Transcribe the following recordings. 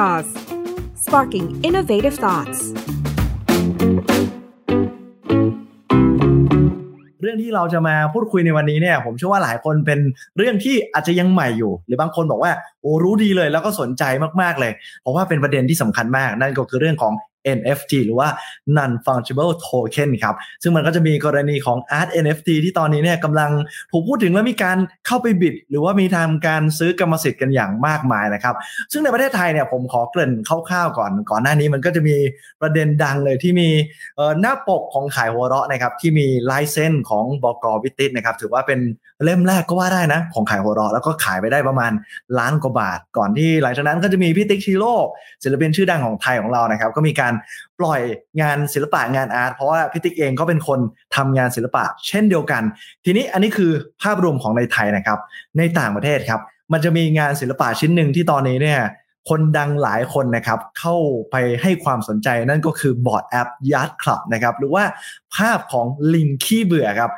Jaws sparking innovative thoughts เรื่องที่เราจะมาพูดคุยในวันนี้เนี่ย ผมเชื่อว่าหลายคนเป็นเรื่องที่อาจจะยังใหม่อยู่ หรือบางคนบอกว่าโอ้รู้ดีเลยแล้วก็สนใจมากๆเลย เพราะว่าเป็นประเด็นที่สำคัญมาก นั่นก็คือเรื่องของ NFT หรือว่า non fungible token ครับ ซึ่งมันก็จะมีกรณีของ art NFT ที่ตอนนี้เนี่ยกำลังถูกพูดถึงและมีการเข้าไปบิด หรือว่ามีทำการซื้อกรรมสิทธิ์กันอย่างมากมายนะครับ ซึ่งในประเทศไทยเนี่ยผมขอเกริ่นคร่าวๆก่อน ก่อนหน้านี้มันก็จะมีประเด็นดังเลยที่มีหน้าปกของขายหัวเราะนะครับที่มีลายเส้นของบอกวิติสนะครับถือว่าเป็น เล่มแรกก็ว่าได้นะ ของขายหัวเราะแล้วก็ขายไปได้ประมาณล้านกว่าบาท ก่อนที่หลังจากนั้นก็จะมีพี่ติ๊กชิโร่ศิลปินชื่อดังของไทยของเรานะครับ ก็มีการปล่อยงานศิลปะงานอาร์ตเพราะว่าพี่ติ๊กเองก็เป็นคนทำงานศิลปะ เช่นเดียวกัน ทีนี้อันนี้คือภาพรวมของในไทยนะครับ ในต่างประเทศครับ มันจะมีงานศิลปะชิ้นหนึ่งที่ตอนนี้เนี่ยคนดังหลายคนนะครับเข้าไปให้ความสนใจนั่นก็คือ Bored Ape Yacht Club นะครับหรือว่าภาพของลิงขี้เบื่อครับ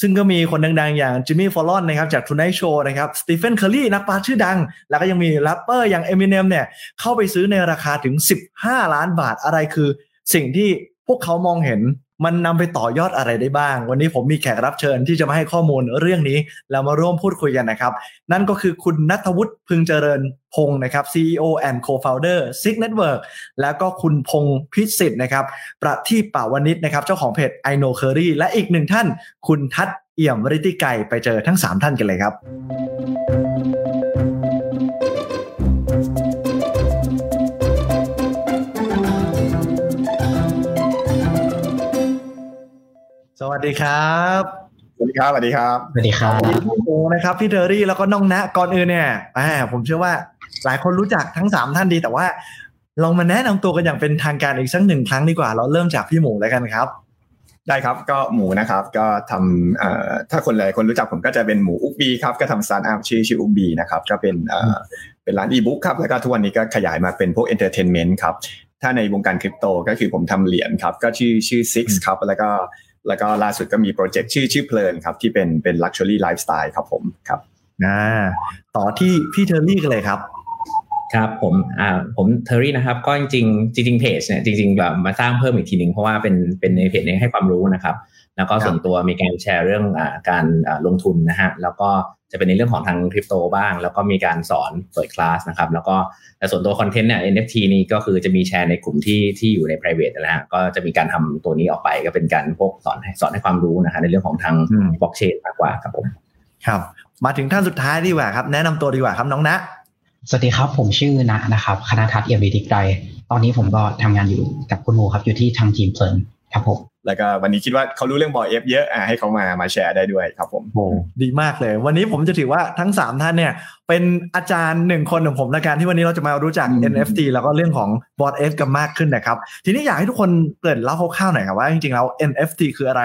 ซึ่งก็มีคนดังๆ อย่างจิมมี่ฟอลลอนนะครับจาก Tonight Show นะครับสตีเฟนเคอร์รีนักบาสชื่อดัง แล้วก็ยังมีแรปเปอร์อย่างเอมิเนมเนี่ยเข้าไปซื้อในราคาถึง 15 ล้านบาทอะไรคือสิ่งที่พวกเขามองเห็น มันนำไปต่อยอดอะไรได้บ้าง วันนี้ผมมีแขกรับเชิญที่จะมาให้ข้อมูลเรื่องนี้เรามาร่วมพูดคุยกันนะครับ นั่นก็คือคุณนัทวุฒิพึงเจริญพงศ์นะครับ CEO and Co-founder Six Network แล้วก็คุณพงศ์พิสิทธิ์นะครับ ประทีปป่าวนิชนะครับ เจ้าของเพจ I know Curry และอีกหนึ่งท่าน คุณทัศเอี่ยมริติไก่ไปเจอทั้ง 3 ท่านกันเลยครับ สวัสดีครับสวัสดีครับสวัสดีครับสวัสดีครับโอ้นะครับพี่เทอรี่แล้วก็น้องนะก่อนอื่นเนี่ยอ่าผมเชื่อว่าหลายคนรู้จักทั้งสามท่านดีแต่ว่าลองมาแนะนำตัวกันอย่างเป็นทางการอีกสักหนึ่งครั้งดีกว่า เราเริ่มจากพี่หมูแล้วกันครับ ได้ครับก็หมูนะครับก็ทำเอ่อถ้าคนหลายคนรู้จักผมก็จะเป็นหมู Ookbee ครับก็ทำสตาร์ทอัพชื่อชื่อ Ookbee นะครับก็เป็นเอ่อเป็นร้านอีบุ๊กครับแล้วก็ทุกวันนี้ก็ขยายมาเป็นพวก entertainment ครับถ้าในวงการคริปโตก็คือผมทำเหรียญครับก็ชื่อชื่อ Six ครับแล้วก็ แล้วก็ล่าสุดก็มีโปรเจกต์ชื่อชื่อเพลินครับ ที่เป็นเป็น luxury lifestyle ครับผมครับอ่าต่อที่พี่เทอร์รี่กันเลยครับ ครับผมอ่าผมเทอร์รี่นะครับก็จริงจริงเพจเนี่ยจริงๆแบบมาสร้างเพิ่มอีกทีหนึ่งเพราะว่าเป็นเป็นในเพจนี้ให้ความรู้นะครับ แล้วก็ส่วนตัวมีการแชร์เรื่องการลงทุนนะฮะแล้วก็จะเป็นในเรื่องของทางคริปโตบ้าง แล้วก็มีการสอนเปิดคลาสนะครับแล้วก็แต่ส่วนตัวคอนเทนต์เนี่ย NFT นี่ก็คือจะมีแชร์ในกลุ่มที่ที่อยู่ใน private นะฮะก็จะมีการทำตัวนี้ออกไปก็เป็นการพวกสอนให้สอนให้ความรู้นะฮะในเรื่องของทางบล็อกเชนมากกว่าครับผมครับ มาถึงท่านสุดท้ายดีกว่าครับ แนะนำตัวดีกว่าครับน้องนะสวัสดีครับผมชื่อนะนะครับคณะทัศน์เอี่ยมวิทิกไกรตอนนี้ผมก็ทำงานอยู่กับคุณโมครับอยู่ที่ทางทีมเพลินครับผม แล้วก็วันนี้คิดว่าเขารู้เรื่องบอยเอฟเยอะอะให้เขามามาแชร์ได้ด้วยครับผมโอ้ดีมากเลย วันนี้ผมจะถือว่าทั้ง 3 ท่านเนี่ย เป็นอาจารย์หนึ่งคนของผมในการที่วันนี้เราจะมารู้จัก NFT แล้วก็เรื่องของบอ t เอฟกันมากขึ้นนะครับ ทีนี้อยากให้ทุกคนเกริ่นเล่าคร่าวๆหน่อยครับว่าจริงๆแล้ว NFT คืออะไร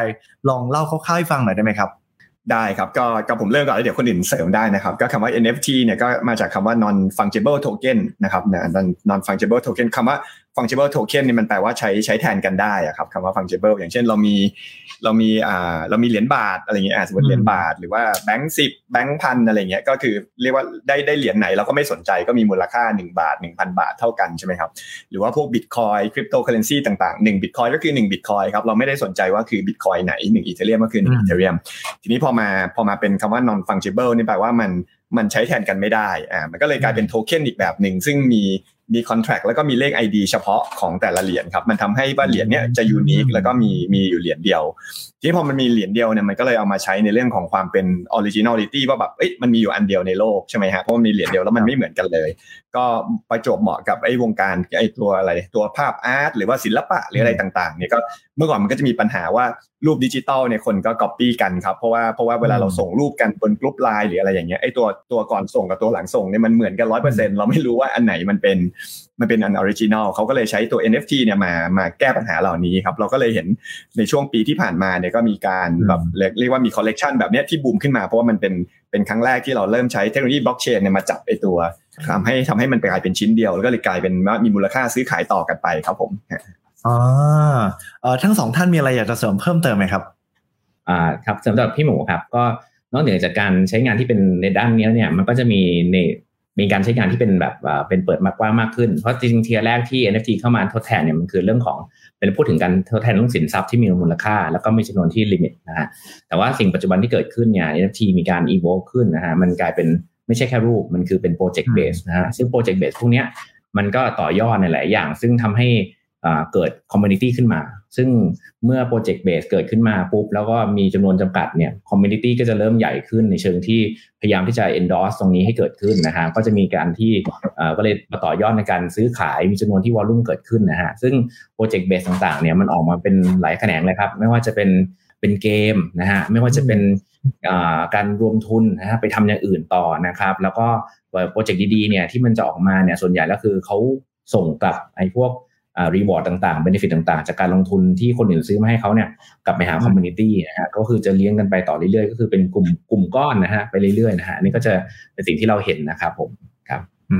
ลองเล่าคร่าวๆให้ฟังหน่อยได้ไหมครับได้ครับก็ก็ผมเริ่มก่อนแล้วเดี๋ยวคนอื่นเสริมได้นะครับ ก็คำว่า NFT เนี่ยก็มาจากคำว่า non fungible token นะครับนะ non fungible token คำว่า fungible token นี่มันแปลว่าใช้ใช้แทนกันได้อะครับคำว่า fungible อย่างเช่นเรามีเรามีอ่าเรามีเหรียญบาทอะไรเงี้ยสมมติเหรียญบาท หรือว่าแบงค์สิบแบงค์พันอะไรเงี้ยก็คือเรียกว่าได้ได้เหรียญไหนเราก็ไม่สนใจก็มีมูลค่า 1 บาท 1,000 บาทเท่ากันใช่ไหมครับ หรือว่าพวก Bitcoin cryptocurrency ต่างๆ1บิตคอยก็คือ1บิตคอยครับเราไม่ได้สนใจว่าคือบิตคอยไหน1 Ethereum ก็คือ1 Ethereum ทีนี้พอมาพอมาเป็นคำว่า non fungible นี่แปลว่ามันมันใช้แทนกันไม่ได้อ่ามันก็เลยกลายเป็นโทเค็นอีกแบบหนึ่งซึ่งมีมี contract แล้วก็มีเลข ID เฉพาะของแต่ละเหรียญครับ มันทำให้ว่าเหรียญเนี้ยจะ unique แล้วก็มีมีอยู่เหรียญเดียว ทีนี้พอมันมีเหรียญเดียวเนี่ยมันก็เลยเอามาใช้ในเรื่องของความเป็นoriginality ว่าแบบเอ้ยมันมีอยู่อันเดียวในโลกใช่ไหมฮะเพราะมันมีเหรียญเดียวแล้วมันไม่เหมือนกันเลย ก็ประจวบเหมาะกับไอ้วงการไอ้ตัวอะไรตัวภาพ art หรือว่าศิลปะหรืออะไรต่างๆเนี่ยก็เมื่อก่อนมันก็จะมีปัญหาว่ารูปดิจิตอลเนี่ยคนก็ก๊อปปี้กันครับเพราะว่าเพราะว่าเวลาเราส่งรูปกันบนกลุ่มไลน์หรืออะไรอย่างเงี้ยไอ้ตัวตัวก่อนส่งกับตัวหลังส่งเนี่ยมันเหมือนกันร้อยเปอร์เซ็นต์เราไม่รู้ว่าอันไหนมันเป็นมันเป็นอัน original เขาก็เลยใช้ตัว NFT เนี่ยมามาแก้ปัญหาเหล่านี้ครับ เราก็เลยเห็นในช่วงปีที่ผ่านมาเนี่ยก็มีการแบบเรียกว่ามีคอลเลกชันแบบนี้ที่บูมขึ้นมา เพราะว่ามันเป็นเป็นครั้งแรกที่เราเริ่มใช้เทคโนโลยีบล็อกเชนเนี่ยมาจับไอตัวทำให้ทำให้มันกลายเป็นชิ้นเดียว แล้วก็เลยกลายเป็นว่ามีมูลค่าซื้อขายต่อกันไปครับผมอ๋อเออทั้งสองท่านมีอะไรอยากจะเสริมเพิ่มเติมไหมครับอ่าครับสำหรับพี่หมูครับ ก็นอกเหนือจากการใช้งานที่เป็นในด้านนี้เนี่ยมันก็จะมีใน มีการใช้งานที่เป็นแบบเป็นเปิดมากกว้างมากขึ้น เพราะจริงๆเทียแรกที่ NFT เข้ามาทดแทนเนี่ยมันคือเรื่องของเป็นพูดถึงการทดแทนเรื่องสินทรัพย์ที่มีมูลค่า แล้วก็มีจำนวนที่ limit นะฮะแต่ว่าสิ่งปัจจุบันที่เกิดขึ้นเนี่ย NFT มีการ evolve ขึ้นนะฮะมันกลายเป็นไม่ใช่แค่รูปมันคือเป็น project base นะฮะซึ่ง project base พวกเนี้ยมันก็ต่อยอดในหลายอย่าง ซึ่งทำให้ เกิด community ขึ้นมา ซึ่งเมื่อ project base เกิดขึ้นมาปุ๊บ แล้วก็มีจำนวนจำกัดเนี่ย community ก็จะเริ่มใหญ่ขึ้นในเชิงที่พยายามที่จะ endorse ตรงนี้ให้เกิดขึ้นนะฮะ ก็จะมีการที่ก็เลยมาต่อยอดในการซื้อขายมีจำนวนที่ volume เกิดขึ้นนะฮะ ซึ่ง project base ต่างๆเนี่ยมันออกมาเป็นหลายแขนงเลยครับ ไม่ว่าจะเป็นเป็นเกมนะฮะ ไม่ว่าจะเป็นการรวมทุนนะฮะไปทำอย่างอื่นต่อนะครับ แล้วก็โปรเจกต์ดีๆเนี่ยที่มันจะออกมาเนี่ยส่วนใหญ่แล้วคือเขาส่งกลับไอ้พวก reward ต่างๆ benefit ต่างๆ จากการลงทุนที่คนอื่นซื้อมาให้เขาเนี่ยกลับไปหา community นะฮะก็คือจะเลี้ยงกันไปต่อเรื่อยๆ ก็คือเป็นกลุ่มกลุ่มก้อนนะฮะไปเรื่อยๆนะฮะนี่ก็จะเป็นสิ่งที่เราเห็นนะครับผมครับอื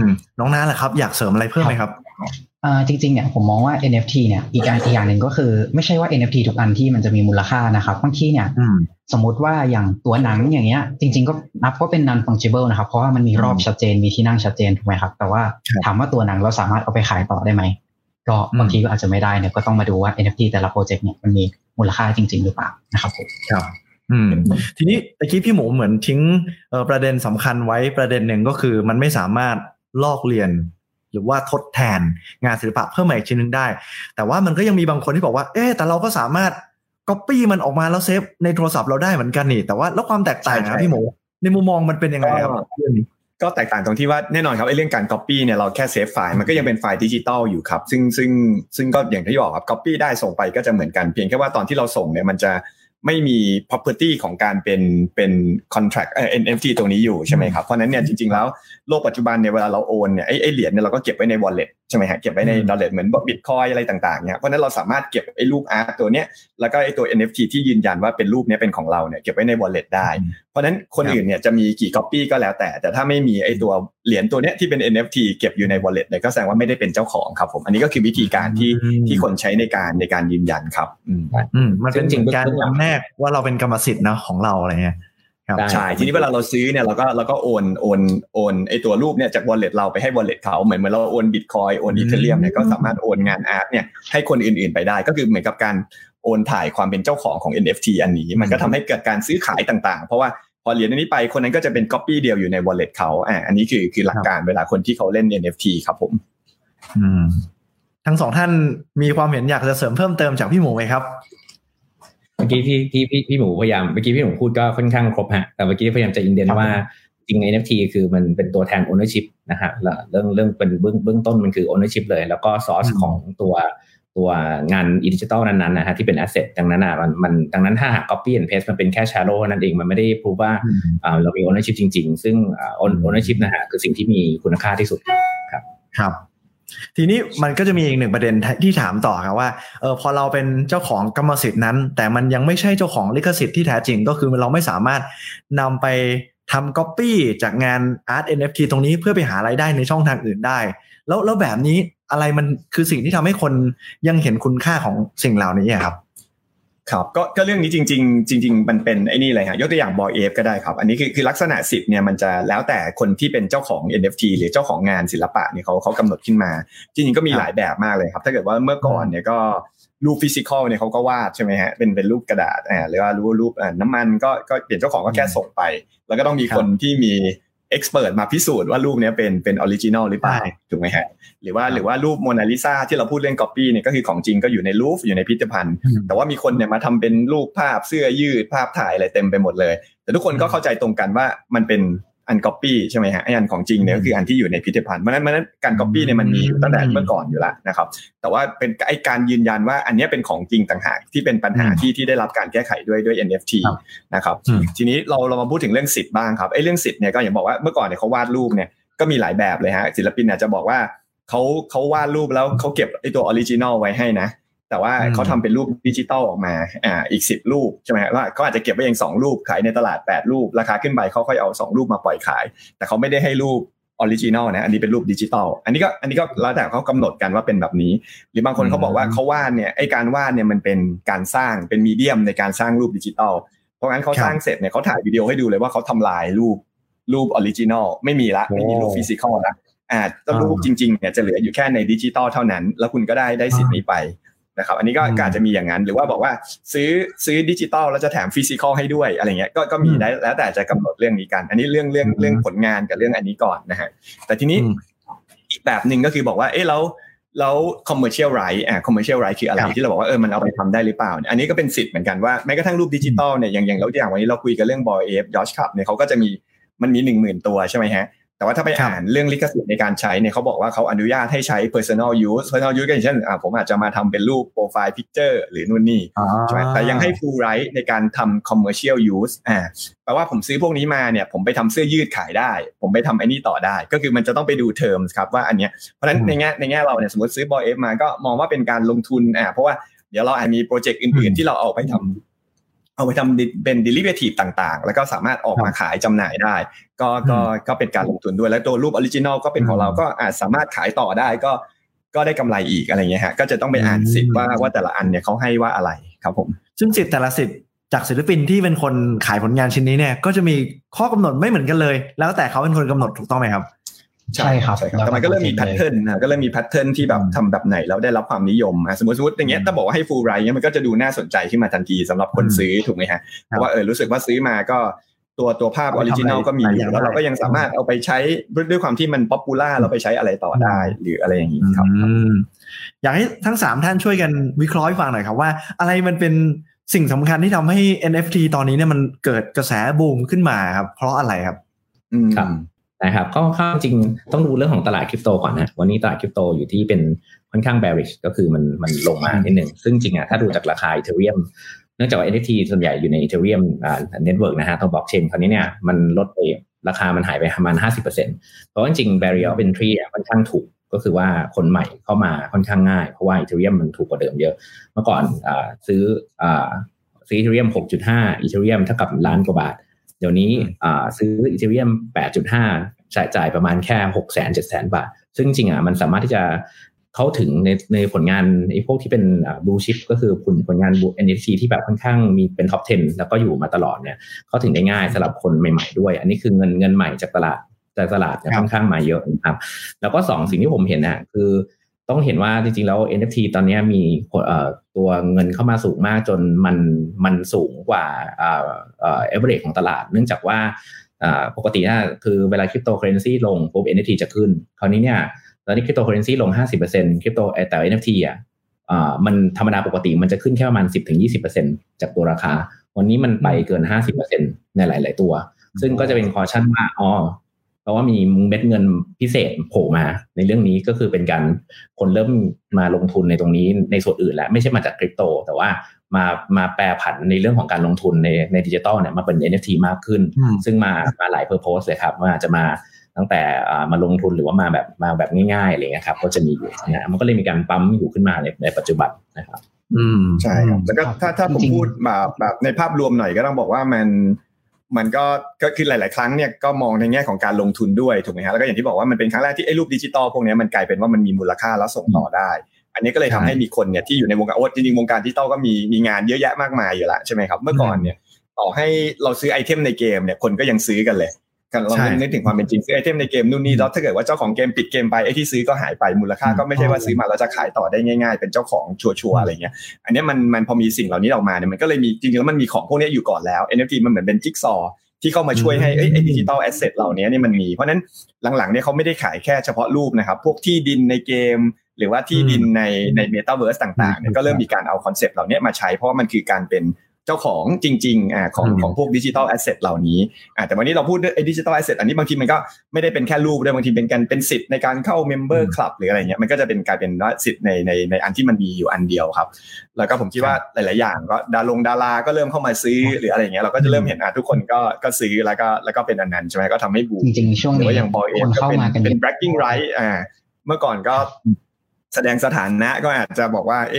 มน้องน้าแหละครับ อยากเสริมอะไรเพิ่มไหมครับ จริงๆเนี่ยผมมองว่า NFT เนี่ยอีกอันอีกอย่างหนึ่งก็คือ ไม่ใช่ว่า NFT ทุกอันที่มันจะมีมูลค่านะครับบางทีเนี่ยสมมุติว่าอย่างตัวหนังอย่างเงี้ย จริง ๆ ก็นับว่าเป็น non fungible นะครับ เพราะว่ามันมีรอบชัดเจนมีที่นั่งชัดเจนถูกไหมครับ แต่ว่าถามว่าตัวหนังเราสามารถเอาไปขายต่อได้ไหมก็บางทีก็อาจจะไม่ได้เนี่ยก็ต้องมาดูว่า NFT แต่ละโปรเจกต์เนี่ยมันมีมูลค่าจริง ๆ หรือเปล่านะครับผมครับอืมทีนี้ตะกี้พี่หมูเหมือนทิ้งประเด็นสำคัญไว้ประเด็นหนึ่งก็คือมันไม่สามารถลอกเลียนห รือว่าทดแทนงานศิลปะเพิ่มใหม่ชิ้นนึงได้ แต่ว่ามันก็ยังมีบางคนที่บอกว่า เอ๊แต่เราก็สามารถก๊อปปี้มันออกมาแล้วเซฟในโทรศัพท์เราได้เหมือนกันนี่ แต่ว่าแล้วความแตกต่างนะพี่หมูในมุมมองมันเป็นยังไงครับเรื่องนี้ก็แตกต่างตรงที่ว่าแน่นอนครับไอ้เรื่องการ Copy เนี่ยเราแค่เซฟไฟล์มันก็ยังเป็นไฟล์ดิจิตอลอยู่ครับ ซึ่งซึ่งซึ่งก็อย่างที่บอกครับ Copy ได้ส่งไปก็จะเหมือนกันเพียงแค่ว่าตอนที่เราส่งเนี่ยมันจะ ไม่มี property ของการเป็นเป็น contract เอ่อ NFT ตรงนี้อยู่ใช่ไหมครับ เพราะนั้นเนี่ยจริงๆแล้วโลกปัจจุบันเนี่ยเวลาเราโอนเนี่ยไอ้ไอ้เหรียญเนี่ยเราก็เก็บไว้ใน wallet ใช่ไหมฮะเก็บไว้ใน wallet เหมือนบิตคอยอะไรต่างๆเนี่ยเพราะนั้นเราสามารถเก็บไอ้รูปอาร์ตตัวเนี้ยแล้วก็ไอ้ตัว NFT ที่ยืนยันว่าเป็นรูปนี้เป็นของเราเนี่ยเก็บไว้ใน wallet ได้ เพราะนั้นคนอื่นเนี่ยจะมีกี่ copy ก็แล้วแต่ แต่ถ้าไม่มีไอ้ตัวเหรียญตัวเนี้ยที่เป็น NFT เก็บอยู่ใน wallet เนี่ยก็แสดงว่าไม่ได้เป็นเจ้าของครับผมอันนี้ก็คือวิธีการที่ที่คนใช้ในการในการยืนยันครับอืมมันเป็นจริงการจำแนกว่าเราเป็นกรรมสิทธิ์นะของเราอะไรเงี้ย ใช่ทีนี้เวลาเราซื้อเนี่ยเราก็เราก็โอนโอนโอนไอตัวรูปเนี่ยจาก wallet เราไปให้ wallet เขาเหมือนเหมือนเราโอนบิตคอยโอน Ethereum เนี่ยก็สามารถโอนงาน art เนี่ยให้คนอื่น ๆไปได้ ก็คือเหมือนกับการโอนถ่ายความเป็นเจ้าของของ NFT อันนี้ มันก็ทำให้เกิดการซื้อขายต่างๆ เพราะว่าพอเหรียญนี้ไปคนนั้นก็จะเป็นก๊อปปี้เดียวอยู่ใน wallet เขาอ่าอันนี้คือคือหลักการเวลาคนที่เขาเล่น NFT ครับผม อืมทั้งสองท่านมีความเห็นอยากจะเสริมเพิ่มเติมจากพี่หมูไหมครับเมื่อกี้ที่ที่พี่พี่หมูพยายามเมื่อกี้พี่หมูพูดก็ค่อนข้างครบฮะแต่เมื่อกี้พยายามจะอินเดนว่าจริง NFT คือมันเป็นตัวแทน ownership นะฮะเรื่องเรื่องเป็นเบื้องเบื้องต้นมันคือ ownership เลย แล้วก็ซอสของตัวตัวงานดิจิตอลนั้นๆนะฮะที่เป็น asset ดังนั้นอะมันมันดังนั้นถ้าหาก copy and paste มันเป็นแค่ shadow นั่นเองมันไม่ได้พูดว่าเรามี ownership จริง ๆ ซึ่ง ownership นะฮะคือสิ่งที่มีคุณค่าที่สุดครับครับ ทีนี้มันก็จะมีอีกหนึ่งประเด็นที่ถามต่อครับว่าเออพอเราเป็นเจ้าของกรรมสิทธิ์นั้น แต่มันยังไม่ใช่เจ้าของลิขสิทธิ์ที่แท้จริงก็คือเราไม่สามารถนำไปทำก๊อปปี้จากงานอาร์ต NFT ตรงนี้เพื่อไปหาไรายได้ในช่องทางอื่นได้ แล้วแล้วแบบนี้อะไรมันคือสิ่งที่ทำให้คนยังเห็นคุณค่าของสิ่งเหล่านี้ครับ ครับก็ก็เรื่องนี้จริง ๆ จริง ๆ มันเป็นไอ้นี่เลยฮะยกตัวอย่างบอยเอฟก็ได้ครับ อันนี้คือคือลักษณะสิทธิ์เนี่ยมันจะแล้วแต่คนที่เป็นเจ้าของ NFT หรือเจ้าของงานศิลปะเนี่ยเขาเขากำหนดขึ้นมา จริงๆก็มีหลายแบบมากเลยครับ ถ้าเกิดว่าเมื่อก่อนเนี่ยก็รูป physical เนี่ยเขาก็วาดใช่ไหมฮะเป็นเป็นรูปกระดาษอ่าหรือว่ารูปรูปน้ำมันก็ก็เปลี่ยนเจ้าของก็แค่ส่งไป แล้วก็ต้องมีคนที่มี expert มาพิสูจน์ว่ารูปนี้เป็นเป็น original หรือเปล่าถูกไหมฮะหรือว่าหรือว่ารูปโมนาลิซาที่เราพูดเรื่องก๊อปปี้เนี่ยก็คือของจริงก็อยู่ในรูปอยู่ในพิพิธภัณฑ์ แต่ว่ามีคนเนี่ยมาทำเป็นรูปภาพเสื้อยืดภาพถ่ายอะไรเต็มไปหมดเลย แต่ทุกคนก็เข้าใจตรงกันว่ามันเป็น อันก๊อปปี้ใช่ไหมฮะไออันของจริงเนี่ยก็คืออันที่อยู่ในพิพิธภัณฑ์เพราะนั้นเพราะนั้นการก๊อปปี้เนี่ยมันมีอยู่ตั้งแต่เมื่อก่อนอยู่แล้วนะครับ แต่ว่าเป็นไอการยืนยันว่าอันนี้เป็นของจริงต่างหากที่เป็นปัญหาที่ที่ได้รับการแก้ไขด้วยด้วย NFT นะครับทีนี้เราเรามาพูดถึงเรื่องสิทธิ์บ้างครับไอเรื่องสิทธิ์เนี่ยก็อย่างบอกว่าเมื่อก่อนเนี่ยเขาวาดรูปเนี่ยก็มีหลายแบบเลยฮะศิลปินอาจจะบอกว่าเขาเขาวาดรูปแล้วเขาเก็บไอตัว original ไว้ให้นะ แต่ว่าเขาทำเป็นรูปดิจิตอลออกมาอ่าอีกสิบรูปใช่ไหมว่าเขาอาจจะเก็บไว้เองสองรูปขายในตลาดแปดรูป ราคาขึ้นไปเขาค่อยเอาสองรูปมาปล่อยขาย แต่เขาไม่ได้ให้รูป original นะอันนี้เป็นรูปดิจิตอลอันนี้ก็อันนี้ก็แล้วแต่เขากำหนดกันว่าเป็นแบบนี้ หรือบางคนเขาบอกว่าเขาวาดเนี่ยไอการวาดเนี่ยมันเป็นการสร้างเป็น medium ในการสร้างรูปดิจิตอลเพราะงั้นเขาสร้างเสร็จเนี่ยเขาถ่ายวิดีโอให้ดูเลยว่าเขาทำลายรูปรูป original ไม่มีละไม่มีรูป physical ละอ่าต้องรูปจริงๆเนี่ยจะเหลืออยู่แค่ในดิจิตอลเท่านั้น แล้วคุณก็ได้ได้สิทธิ์นี้ไป นะครับอันนี้ก็อาจจะมีอย่างนั้น หรือว่าบอกว่าซื้อซื้อดิจิตอลแล้วจะแถม physical ให้ด้วยอะไรเงี้ยก็ก็มีได้แล้วแต่จะกำหนดเรื่องนี้กัน อันนี้เรื่องเรื่องเรื่องผลงานกับเรื่องอันนี้ก่อนนะฮะแต่ทีนี้อีกแบบหนึ่งก็คือบอกว่าเอ๊ะแล้วแล้ว commercial right อ่า commercial right คืออะไรที่เราบอกว่าเออมันเอาไปทำได้หรือเปล่า อันนี้ก็เป็นสิทธิ์เหมือนกันว่าแม้กระทั่งรูปดิจิตอลเนี่ยอย่างอย่างเราอย่างวันนี้เราคุยกันเรื่อง Bored Ape Yacht Club เนี่ยเขาก็จะมีมันมีหนึ่งหมื่นตัวใช่ไหมฮะ แต่ว่าถ้าไปอ่านเรื่องลิขสิทธิ์ในการใช้เนี่ยเขาบอกว่าเขาอนุญาตให้ใช้ personal use personal use ก็อย่างเช่นผมอาจจะมาทำเป็นรูป profile picture หรือนู่นนี่ใช่ไหมแต่ยังให้ full right ในการทำ commercial use อ่าแปลว่าผมซื้อพวกนี้มาเนี่ยผมไปทำเสื้อยืดขายได้ ผมไปทำไอ้นี่ต่อได้ ก็คือมันจะต้องไปดู terms ครับว่าอันเนี้ยเพราะฉะนั้นในแง่ในแง่เราเนี่ยสมมติซื้อบอยเอฟมาก็มองว่าเป็นการลงทุนอ่าเพราะว่าเดี๋ยวเราอาจมีโปรเจกต์อื่นๆที่เราเอาไปทำ เอาไปทำเป็น derivative ต่างๆ แล้วก็สามารถออกมาขายจำหน่ายได้ ก็ก็ก็เป็นการลงทุนด้วย แล้วตัวรูป original ก็เป็นของเราก็อาจสามารถขายต่อได้ก็ก็ได้กำไรอีกอะไรเงี้ยฮะก็จะต้องไปอ่านสิทธิ์ว่าว่าแต่ละอันเนี่ยเขาให้ว่าอะไรครับผม ซึ่งสิทธิ์แต่ละสิทธิ์จากศิลปินที่เป็นคนขายผลงานชิ้นนี้เนี่ย ก็จะมีข้อกำหนดไม่เหมือนกันเลย แล้วแต่เขาเป็นคนกำหนดถูกต้องไหมครับ ใช่ครับใช่ครับแต่มันก็เริ่มมี pattern นะก็เริ่มมี pattern ที่แบบทำแบบไหนแล้วได้รับความนิยมสมมติสมมติอย่างเงี้ยถ้าบอกว่าให้ full right เนี่ยมันก็จะดูน่าสนใจขึ้นมาทันทีสำหรับคนซื้อถูกไหมฮะเพราะว่าเออรู้สึกว่าซื้อมาก็ตัวตัวภาพ original ก็มีอยู่แล้วเราก็ยังสามารถเอาไปใช้ด้วยความที่มัน popular เราไปใช้อะไรต่อได้หรืออะไรอย่างนี้ครับอยากให้ทั้งสามท่านช่วยกันวิเคราะห์ให้ฟังหน่อยครับว่า อะไรมันเป็นสิ่งสำคัญที่ทำให้ NFT ตอนนี้เนี่ยมันเกิดกระแสบูมขึ้นมาครับ เพราะอะไรครับครับ นะครับก็ข้าจริงต้องดูเรื่องของตลาดคริปโตก่อนนะวันนี้ตลาดคริปโตอยู่ที่เป็นค่อนข้าง bearish ก็คือมันมันลงมานิดหนึ่งซึ่งจริงอะถ้าดูจากราคา Ethereumเนื่องจากว่า NFT ส่วนใหญ่อยู่ใน Ethereum อ่า network นะฮะตัวบล็อกเชนคราวนี้เนี่ยมันลดไปราคามันหายไปประมาณ 50%เพราะว่าจริง barrier of entry ค่อนข้างถูกก็คือว่าคนใหม่เข้ามาค่อนข้างง่าย เพราะว่า Ethereum มันถูกกว่าเดิมเยอะ เมื่อก่อนอซื้ออซื้อ Ethereum 6.5 Ethereum เท่ากับล้านกว่าบาท เดี๋ยวนี้ซื้อ Ethereum 8.5จ่ายจ่ายประมาณแค่6 0 0 0 0 7 0 0 0 บาท ซึ่งจริงอะมันสามารถที่จะเข้าถึงในในผลงานไอ้พวกที่เป็น blue chip ก็คือผลผลงานบู NFT ที่แบบค่อนข้างมีเป็น top 10 แล้วก็อยู่มาตลอดเนี่ยเข้าถึงได้ง่ายสำหรับคนใหม่ๆด้วย อันนี้คือเงินเงินใหม่จากตลาดจากตลาดค่อนข้างมาเยอะนะครับ แล้วก็สองสิ่งที่ผมเห็นนะคือ ต้องเห็นว่าจริงๆแล้ว NFT ตอนนี้มีตัวเงินเข้ามาสูงมากจนมันมันสูงกว่าเอเวอร์เรของตลาด เนื่องจากว่าปกตินะคือเวลาคริปโตเคอเรนซีลงปุ๊บ NFT จะขึ้น คราวนี้เนี่ยตอนนี้คริปโตเคอเรนซีลง 50%คริปโตแต่ NFT อะมันธรรมดาปกติมันจะขึ้นแค่ประมาณ 10-20%จากตัวราคา วันนี้มันไปเกิน 50%ในหลาย ๆ ตัว ซึ่งก็จะเป็น caution ว่าอ๋อ เพราะว่ามีเม็ดเงินพิเศษโผล่มา ในเรื่องนี้ก็คือเป็นการคนเริ่มมาลงทุนในตรงนี้ในส่วนอื่นแล้วไม่ใช่มาจากคริปโต แต่ว่ามามาแปรผันในเรื่องของการลงทุนในในดิจิตอลเนี่ยมาเป็น NFT มากขึ้น ซึ่งมามาหลาย purpose เลยครับว่าจะมาตั้งแต่มาลงทุนหรือว่ามาแบบมาแบบง่ายๆอะไรเงี้ยครับก็จะมีอยู่นะมันก็เลยมีการปั๊มอยู่ขึ้นมาในในปัจจุบันนะครับ อืมใช่ครับแล้วก็ถ้าถ้าผมพูดแบบแบบในภาพรวมหน่อยก็ต้องบอกว่ามัน มันก็ก็คือหลาย ๆ ครั้งเนี่ยก็มองในแง่ของการลงทุนด้วยถูกไหมฮะแล้วก็อย่างที่บอกว่ามันเป็นครั้งแรกที่ไอ้รูปดิจิตอลพวกนี้มันกลายเป็นว่ามันมีมูลค่าแล้วส่งต่อได้ อันนี้ก็เลยทำให้มีคนเนี่ยที่อยู่ในวงการโอ้จริง ๆ วงการดิจิตอลก็มีมีงานเยอะแยะมากมายอยู่ละใช่ไหมครับเมื่อก่อนเนี่ยต่อให้เราซื้อไอเทมในเกมเนี่ยคนก็ยังซื้อกันเลย กันเรานึกถึงความเป็นจริงซื้อไอเทมในเกมนู่นนี่แล้วถ้าเกิดว่าเจ้าของเกมปิดเกมไปไอที่ซื้อก็หายไปมูลค่าก็ไม่ใช่ว่าซื้อมาแล้วจะขายต่อได้ง่าย ๆ เป็นเจ้าของชัวร์ๆอะไรเงี้ยอันนี้มันมันพอมีสิ่งเหล่านี้ออกมาเนี่ยมันก็เลยมีจริงๆแล้วมันมีของพวกนี้อยู่ก่อนแล้ว NFT มันเหมือนเป็นจิ๊กซอที่เข้ามาช่วยให้ไอ้ digital asset เหล่านี้นี่มันมี เพราะนั้นหลังๆเนี่ยเขาไม่ได้ขายแค่เฉพาะรูปนะครับ พวกที่ดินในเกม หรือว่าที่ดินในในเมตาเวิร์สต่างๆเนี่ยก็เริ่มมีการเอา concept เหล่านี้มาใช้เพราะว่ามันคือการเป็น เจ้าของจริงๆอ่าของของพวก digital asset เหล่านี้อ่าแต่วันนี้เราพูดไอ้ digital asset อันนี้บางทีมันก็ไม่ได้เป็นแค่รูปด้วยบางทีเป็นการเป็นสิทธิ์ในการเข้า member club หรืออะไรเงี้ยมันก็จะเป็นกลายเป็นว่าสิทธิ์ในในในอันที่มันมีอยู่อันเดียวครับ แล้วก็ผมคิดว่าหลาย ๆ อย่างก็ดารงดาราก็เริ่มเข้ามาซื้อหรืออะไรเงี้ยเราก็จะเริ่มเห็นอะทุกคนก็ก็ซื้อแล้วก็แล้วก็เป็นอันนั้นใช่ไหมก็ทำให้บูมจริงๆช่วงนี้อย่างบอยเองก็เป็นเป็น bragging right อ่าเมื่อก่อนก็ แสดงสถานะก็อาจจะบอกว่า เอ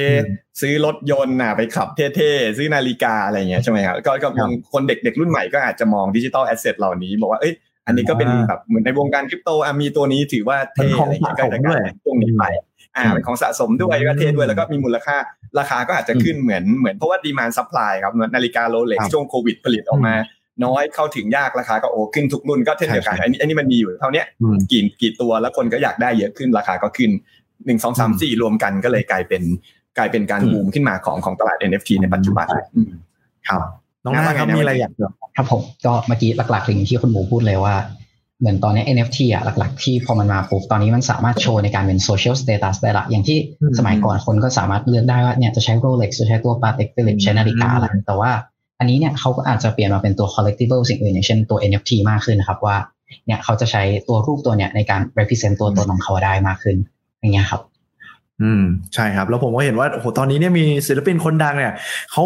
ซื้อรถยนต์น่ะไปขับเท่ๆ ซื้อนาฬิกาอะไรเงี้ยใช่ไหมครับก็ก็คนเด็กๆ รุ่นใหม่ก็อาจจะมอง digital asset เหล่านี้ บอกว่าเอ้ยอันนี้ก็เป็นแบบเหมือนในวงการคริปโตมีตัวนี้ถือว่าเท่อะไรเงี้ยก็จะกลายเป็นช่วงนี้ไปอ่าเป็นของสะสมด้วยก็เท่ด้วยแล้วก็มีมูลค่าราคาก็อาจจะขึ้นเหมือนเหมือนเพราะว่า demand supply ครับนาฬิกา Rolex ช่วงโควิดผลิตออกมา น้อยเข้าถึงยากราคาก็โอ้ขึ้นทุกรุ่นก็เช่นเดียวกันใช่ใช่อันนี้อันนี้มันมีอยู่เท่าเนี้ยอืมกี่กี่ตัวแล้วคนก็อยากได้เยอะขึ้นราคาก็ขึ้น หนึ่งสองสามสี่รวมกันก็เลยกลายเป็นกลายเป็นการอืมบูมขึ้นมาของของตลาด NFT ในปัจจุบันอืมครับน้องนาครับว่าไงนะมีอะไรอยากเสริมครับผมก็เมื่อกี้หลักๆอย่างที่คุณหมูพูดเลยว่า เหมือนตอนนี้ NFT อะหลัก ๆ ที่พอมันมาปุ๊บตอนนี้มันสามารถโชว์ในการเป็น social status ได้ละอย่างที่อืมสมัยก่อนคนก็สามารถเลือกได้ว่าเนี่ยจะใช้ Rolex จะใช้ตัว Patek Philippe ใช้นาฬิกาอะไรแต่ว่า อันนี้เนี่ยเขาก็อาจจะเปลี่ยนมาเป็นตัว collectible สิ่งอื่นอย่างเช่นตัว NFT มากขึ้นนะครับว่าเนี่ยเขาจะใช้ตัวรูปตัวเนี่ยในการ represent ตัวตนของเขาได้มากขึ้น อย่างเงี้ยครับ อืมใช่ครับ แล้วผมก็เห็นว่าโอ้โหตอนนี้เนี่ยมีศิลปินคนดังเนี่ยเขา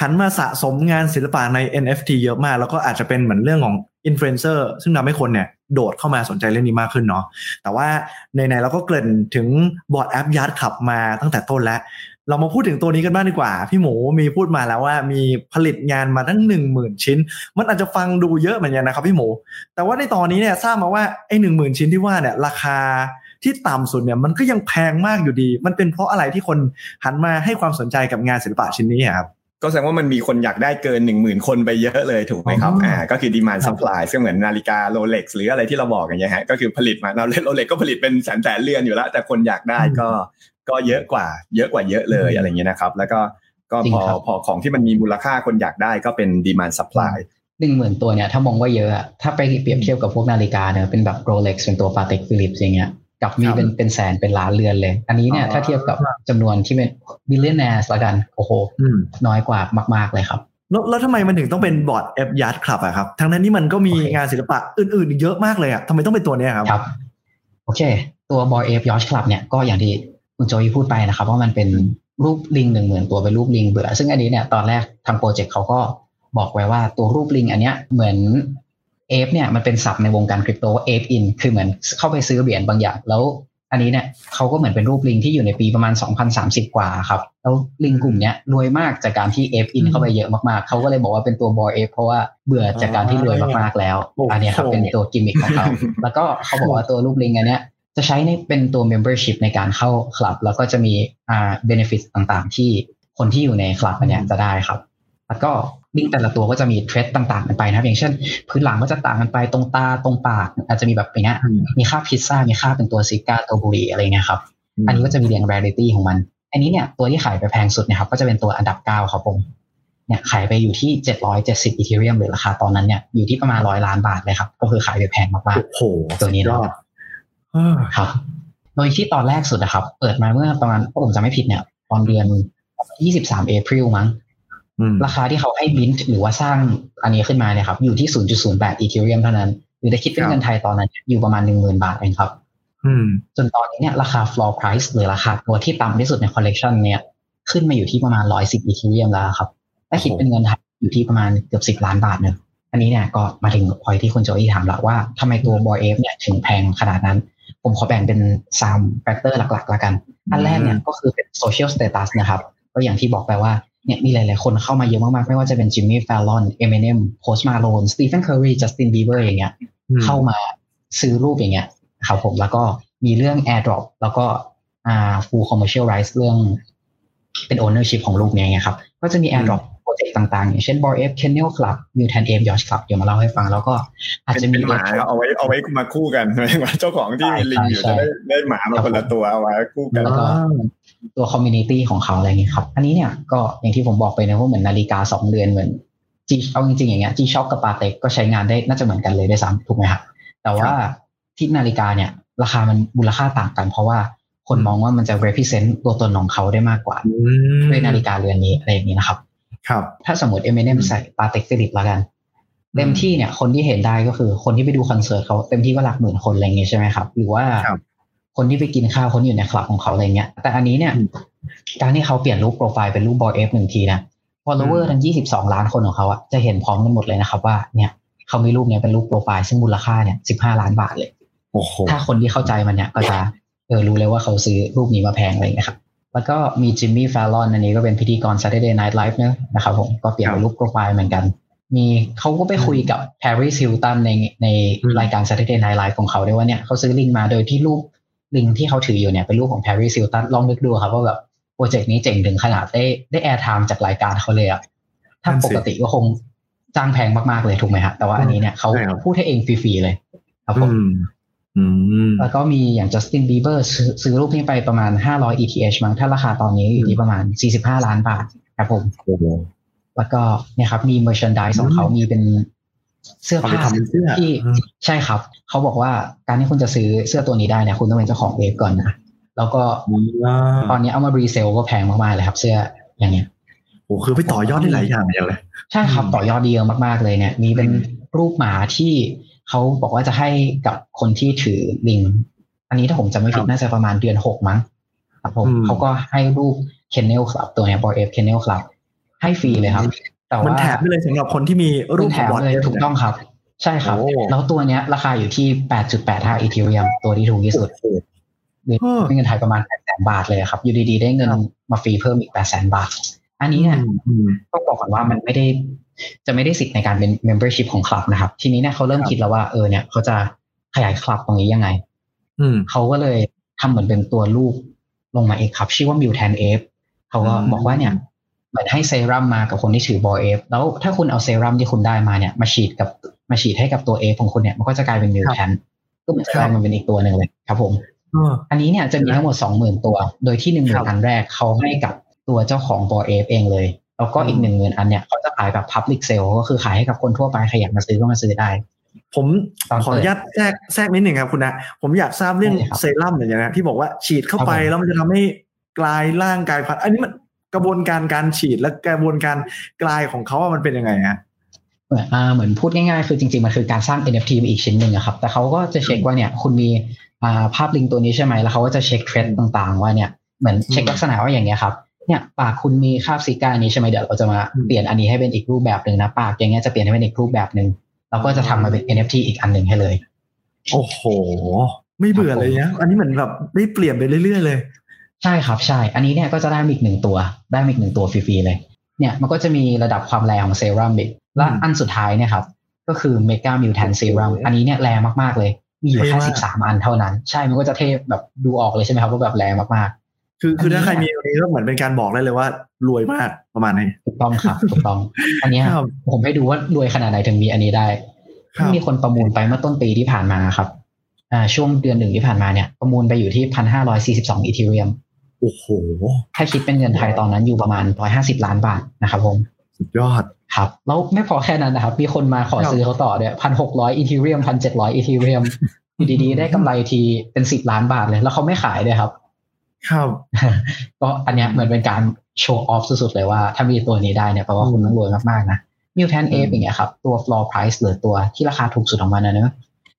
หันมาสะสมงานศิลปะใน NFT เยอะมาก แล้วก็อาจจะเป็นเหมือนเรื่องของอินฟลูเอนเซอร์ซึ่งทำให้คนเนี่ยโดดเข้ามาสนใจเรื่องนี้มากขึ้นเนาะแต่ว่าในในๆเราก็เกริ่นถึง Bored Ape Yacht Club มาตั้งแต่ต้นแล้ว เรามาพูดถึงตัวนี้กันบ้างดีกว่า พี่หมูมีพูดมาแล้วว่ามีผลิตงานมาตั้งหนึ่งหมื่นชิ้น มันอาจจะฟังดูเยอะเหมือนกันนะครับพี่หมู แต่ว่าในตอนนี้เนี่ยทราบมาว่าไอ้หนึ่งหมื่นชิ้นที่ว่าเนี่ยราคา ที่ต่ำสุดเนี่ยมันก็ยังแพงมากอยู่ดี มันเป็นเพราะอะไรที่คนหันมาให้ความสนใจกับงานศิลปะชิ้นนี้อะครับก็แสดงว่ามันมีคนอยากได้เกินหนึ่งหมื่นคนไปเยอะเลยถูกไหมครับอ๋ออ่อ่าก็คือ demand supply ก็เหมือนนาฬิกา Rolex หรืออะไรที่เราบอกอย่างเงี้ยฮะก็คือผลิตมาเรา Rolex ก็ผลิตเป็นแสนแสนเรือนอยู่แล้ว แต่คนอยากได้ก็ก็เยอะกว่า เยอะกว่าเยอะเลยอะไรเงี้ยนะครับ แล้วก็ก็จริพงอครับพอของที่มันมีมูลค่าคนอยากได้ก็เป็น demand supplyหนึ่งหมื่นตัวเนี่ยถ้ามองว่าเยอะอะถ้าไปเปรียบเทียบกับพวกนาฬิกาเนี่ยเป็นแบบ Rolex เป็นตัว Patek Philippe อย่างเงี้ย กับมีครับเป็นเป็นแสนเป็นล้านเรือนเลย อันนี้เนี่ยอ๋อถ้าเทียบกับจำนวนที่เป็น billionaires ละกัน โอ้โหอืมน้อยกว่ามาก ๆ เลยครับ แล้วแล้วทำไมมันถึงต้องเป็น Bored Ape Yacht Club อะครับ ทั้งนั้นที่มันก็มีโอเคงานศิลปะอื่นๆอีกเยอะมากเลยอะทำไมต้องเป็นตัวเนี้ยครับครับ โอเค ตัว Bored Ape Yacht Club เนี่ยก็อย่างที่คุณโจอี้พูดไปนะครับว่ามันเป็นรูปลิงหนึ่งหมื่นตัวเป็นรูปลิงเบื่อ ซึ่งอันนี้เนี่ยตอนแรกทางโปรเจกต์เขาก็บอกไว้ว่าตัวรูปลิงอันเนี้ยเหมือน Ape เนี่ยมันเป็นศัพท์ในวงการคริปโต ape in คือเหมือนเข้าไปซื้อเหรียญบางอย่าง แล้ว อันนี้เนี่ยเขาก็เหมือนเป็นรูปลิงที่อยู่ในปีประมาณ 2030 กว่าครับ แล้วลิงกลุ่มเนี้ยรวยมากจากการที่ ape in เข้าไปเยอะมากๆเขาก็เลยบอกว่าเป็นตัวบอยเอฟเพราะว่าเบื่อจากการที่รวยมากๆแล้วโอ้โหอันเนี้ยครับเป็นตัวกิมมิคของเขาแล้วก็เขาบอกว่าตัวรูปลิงอันเนี้ยจะใช้ในเป็นตัว membership ในการเข้าคลับ แล้วก็จะมีอ่า benefit ต่างๆ ที่คนที่อยู่ในคลับอันเนี้ยจะได้ครับ แล้วก็ลิงก์แต่ละตัวก็จะมีเทรดต่างๆกันไปนะครับ อย่างเช่น พื้นหลังก็จะต่างกันไปตรงตาตรงปาก อาจจะมีแบบอย่างเงี้ยอืมมีค่าพิซซ่า มีค่าเป็นตัวซิก้าตัวบุหรี่อะไรเงี้ยครับ อันนี้ก็จะมีเรียง rarity ของมัน อันนี้เนี่ยตัวที่ขายไปแพงสุดเนะครับ ก็จะเป็นตัวอันดับเก้าครับผมเนี่ยขายไปอยู่ที่770อีเทเรียมหรือราคาตอนนั้นเนี่ยอยู่ที่ประมาณร้อยล้านบาทเลยครับ ก็คือขายไปแพงมากๆโอ้โหตัวนี้นะสุดยอดเออครับ โดยที่ตอนแรกสุดนะครับ เปิดมาเมื่อประมาณถ้าผมจำไม่ผิดเนี่ย ตอนเดือน23เอพริลมั้งอืม ราคาที่เขาให้บินหรือว่าสร้างอันนี้ขึ้นมาเนี่ยครับ อยู่ที่ 0.08อีเทเรียมเท่านั้นหรือถ้าคิดเป็นเงินไทยตอนนั้น อยู่ประมาณ 10,000 บาทเองครับอืมจนตอนนี้เนี่ยราคา floor price หรือราคาตัวที่ต่ำที่สุดใน collection เนี่ย ขึ้นมาอยู่ที่ประมาณ 110 Ethereum แล้วครับ ถ้าคิดเป็นเงินไทยอยู่ที่ประมาณเกือบ 10 ล้านบาทเนี่ยอันนี้เนี่ยก็มาถึงพอยที่คุณโจอี้ถามละว่าทำไมตัวบอยเอฟเนี่ยถึงแพงขนาดนั้น ผมขอแบ่งเป็น3 factor หลักๆละกัน อันแรกเนี่ยก็คือเป็น social status นะครับก็อย่างที่บอกไปว่า เนี่ยมีหลาย ๆ คนเข้ามาเยอะมาก ๆ ไม่ว่าจะเป็นจิมมี่ฟ l ล o อนเอ m ม n น m โพสมาโลนสตีเฟนเคอร์รีจัสตินบีเบอร์อย่างเงี้ยเข้ามาซื้อรูปอย่างเงี้ยครับผมแล้วก็มีเรื่อง AirDrop แล้วก็อ่า full commercial rights เรื่องเป็น ownership ของรูปเนี้ยไงครับ ก็จะมี AirDrop โปรเจกต์ต่างๆ อย่างเช่น Bored Ape Kennel Club Mutant Ape Yacht Club เดี๋ยวมาเล่าให้ฟัง แล้วก็อาจเป็นจะมีเป็นหมา Airdrop เอาไว้เอาไว้มาคู่กันหมายถึงว่าเจ้าของที่มีลิงอยู่ใช่จะได้ได้หมามาคนละตัวเอาไว้คู่กันแล้วก็ตัว community ของเขาอะไรเงี้ยครับ อันนี้เนี่ยก็อย่างที่ผมบอกไปนะว่าเหมือนนาฬิกาสองเรือนเหมือนจีเอาจริงๆอย่างเงี้ย G-Shock กับ Patek ก็ใช้งานได้น่าจะเหมือนกันเลยด้วยซ้ำถูกไหมครับแต่ว่าที่นาฬิกาเนี่ย ราคามันมูลค่าต่างกัน เพราะว่าคนมองว่ามันจะ represent ตัวตนของเขาได้มากกว่าอืมด้วยนาฬิกาเรือนนี้อะไรอย่างนี้นะครับ ครับถ้าสมมติ Eminem ใส่ Patek Philippe ละกัน เต็มที่เนี่ยคนที่เห็นได้ก็คือคนที่ไปดูคอนเสิร์ตเขาเต็มที่ก็หลักหมื่นคนอะไรอย่างงี้ใช่ไหมครับ หรือว่าครับคนที่ไปกินข้าวคนที่อยู่ในคลับของเขาอะไรเงี้ย แต่อันนี้เนี่ยอืมการที่เขาเปลี่ยนรูปโปรไฟล์เป็นรูปบอยเอฟหนึ่งทีนะ follower ทั้ง 22 ล้านคนของเขาอะจะเห็นพร้อมกันหมดเลยนะครับว่าเนี่ยเขามีรูปเนี้ยเป็นรูปโปรไฟล์ซึ่งมูลค่าเนี่ย 15 ล้านบาทเลยโอ้โหถ้าคนที่เข้าใจมันเนี่ยก็จะเออรู้เลยว่าเขาซื้อรูปนี้มาแพงอะไรอย่างเงี้ยครับ แล้วก็มีจิมมี่ฟ l ลอนอันนี้ก็เป็นพิธีกร Saturday Night Live เนอะนะครับผมก็เปลี่ยนเป็นรูปโปรไฟล์เหมือนกัน มีเขาก็ไปคุยกับ Paris Hilton ในในอืมรายการ Saturday Night Live ของเขาด้วยว่าเนี่ยเขาซื้อลิงก์มาโดยที่รูปลิงก์ที่เขาถืออยู่เนี่ยเป็นรูปของ Paris Hilton ลองนึกดูครับว่าแบบโปรเจกต์นี้เจ๋งถึงขนาดได้ได้ airtime จากรายการเขาเลยอะถ้าปกติก็คงจ้างแพงมากๆเลยถูกไหมฮะแต่ว่าอันนี้เนี่ยเขาใช่ครับพูดให้เองฟรีๆเลย ครับผมอืมอืม แล้วก็มีอย่างจัสตินบีเบอร์ซื้อซื้อรูปนี้ไปประมาณ 500 ETH มั้งถ้าราคาตอนนี้อยู่ที่ประมาณ 45 ล้านบาทครับผมโอ้โหแล้วก็เนี่ยครับ มี merchandise ของเขามีเป็นเสื้อเอาไปผ้าทำเป็นเสื้อที่อืมใช่ครับ เขาบอกว่าการที่คุณจะซื้อเสื้อตัวนี้ได้เนี่ยคุณต้องเป็นเจ้าของเวฟก่อนนะ แล้วก็ตอนนี้เอามา resell ก็แพงมากๆเลยครับ เสื้ออย่างเงี้ยโอ้คือไปต่อยอดได้หลายอย่างอย่างเลย ใช่ครับอืมต่อยอดดีเยอะมากๆเลยเนี่ย มีเป็นรูปหมาที่ เขาบอกว่าจะให้กับคนที่ถือลิง อันนี้ถ้าผมจำไม่ผิดน่าจะประมาณเดือนหกมั้งครับผมเขาก็ให้รูป Kennel Club ตัวเนี้ย Bored Ape Kennel Club ให้ฟรีเลยครับ เหมือนว่าแถมไปเลยสำหรับคนที่มีรูรูปแถม Bored Ape เลยถูกต้องครับ ใช่ครับโอ้แล้วตัวเนี้ย ราคาอยู่ที่8.85อีเทเรียมตัวที่ถูกที่สุดหรือเป็นเงินไทยประมาณ8แสนบาทเลยครับ อยู่ดีๆ ได้เงินมาฟรีเพิ่มอีก8แสนบาท อันนี้เนี่ยอืมต้องบอกก่อนว่ามันไม่ได้จะไม่ได้สิทธิ์ในการเป็น membership ของคลับนะครับ ทีนี้เนี่ยเขาเริ่มคิดแล้วว่าเออเนี่ยเขาจะขยายคลับตรงนี้ยังไงอืมเขาก็เลยทำเหมือนเป็นตัวลูกลงมาเองครับ ชื่อว่า Mutan F เขาก็อืมบอกว่าเนี่ยเหมือนให้เซรั่มมากับคนที่ถือบอเอฟแล้วถ้าคุณเอาเซรั่มที่คุณได้มาเนี่ย มาฉีดกับมาฉีดให้กับตัวเอฟของคุณเนี่ยมันก็จะกลายเป็นมิวแทนก็เหมือนจะกลายมันเป็นอีกตัวหนึ่งเลยครับผมเอออันนี้เนี่ยจะมีทั้งหมดสองหมื่นตัว โดยที่หนึ่งหคมื่รันบอันแรกเขาให้กับ ตัวเจ้าของบอเอฟเองเลย แล้วก็อีกอืมหนึ่งหมื่นอันเนี่ยเขาจะขายแบบ Public Sale ก็คือขายให้กับคนทั่วไปใครอยากมาซื้อก็มาซื้อได้ ผมตอนขออนุญาตแทรกแทรกนิดหนึ่งครับคุณนะ ผมอยากทราบเรื่องได้ครับเซรั่มอย่างเงี้ยนะที่บอกว่าฉีดเข้าไปครับผมแล้วมันจะทำให้กลายร่างกายพันธุ์อันนี้มันกระบวนการการฉีดและกระบวนการกลายของเขาว่ามันเป็นยังไงฮะเหมือนอ่าเหมือนพูดง่ายๆ คือจริงๆ มันคือการสร้าง NFT มาอีกชิ้นหนึ่งอะครับ แต่เขาก็จะเช็คว่าเนี่ยคุณมีอ่าภาพลิงตัวนี้ใช่ไหมแล้วเขาก็จะเช็คเทรนด์ต่างๆ ว่าเนี่ยเหมือนเช็คลักษณะว่าอย่างเงี้ยครับ เนี่ยปากคุณมีคราบซิก้านี้ใช่ไหมเดี๋ยวเราจะมาอืมเปลี่ยนอันนี้ให้เป็นอีกรูปแบบหนึ่งนะปากอย่างเงี้ยจะเปลี่ยนให้เป็นอีกรูปแบบหนึ่งเราก็จะทำมาเป็น NFT อีกอันหนึ่งให้เลย โอ้โห ไม่เบื่อเลยนะอันนี้เหมือนแบบได้เปลี่ยนไปเรื่อยๆเลย ใช่ครับใช่ อันนี้เนี่ยก็จะได้มาอีกหนึ่งตัว ได้มาอีกหนึ่งตัวฟรีๆเลย เนี่ยมันก็จะมีระดับความแรงของเซรั่มอีกและอืมอันสุดท้ายเนี่ยครับก็คือเมกามิวแทนเซรั่มอันนี้เนี่ยแรงมากๆเลย มีอยู่เท่แค่มากสิบสามอันเท่านั้น ใช่มันก็จะเทแบบดูออกเลยใช่ไหมครับว่าแบบแรงมาก คือคือถ้าอัใครนนี้มีอันนี้ก็เหมือนเป็นการบอกได้เลยว่า รวยมากประมาณนี้ๆถูกต้องครับถูกต้อง อันเนี้ยครับผมให้ดูว่ารวยขนาดไหนถึงมีอันนี้ได้ครับมีคนประมูลไปเมื่อต้นปีที่ผ่านมาครับ อ่า ช่วงเดือนหนึ่งที่ผ่านมาเนี่ย ประมูลไปอยู่ที่พันห้าร้อยสี่สิบสอง Ethereum โอ้โหถ้าคิดเป็นเงินไทยตอนนั้นอยู่ประมาณร้อยห้าสิบล้านบาทนะครับผมสุดยอดครับแล้วไม่พอแค่นั้นนะครับ มีคนมาขอครับซื้อเขาต่อเนี่ยพันหกร้อย Ethereum พันเจ็ดร้อย Ethereum อยู่ดีๆ ได้กำไรทีเป็นสิบล้านบาทเลย แล้วเขาไม่ขายเลยครับ ครับก็อันเนี้ยเหมือนเป็นการ show off สุดๆเลยว่า ถ้ามีตัวนี้ได้เนี่ยแปลว่าคุณต้องรวยมากๆนะ Mutant Ape อย่างเงี้ยครับ ตัว floor price หรือตัวที่ราคาถูกสุดของมันนะเนอะ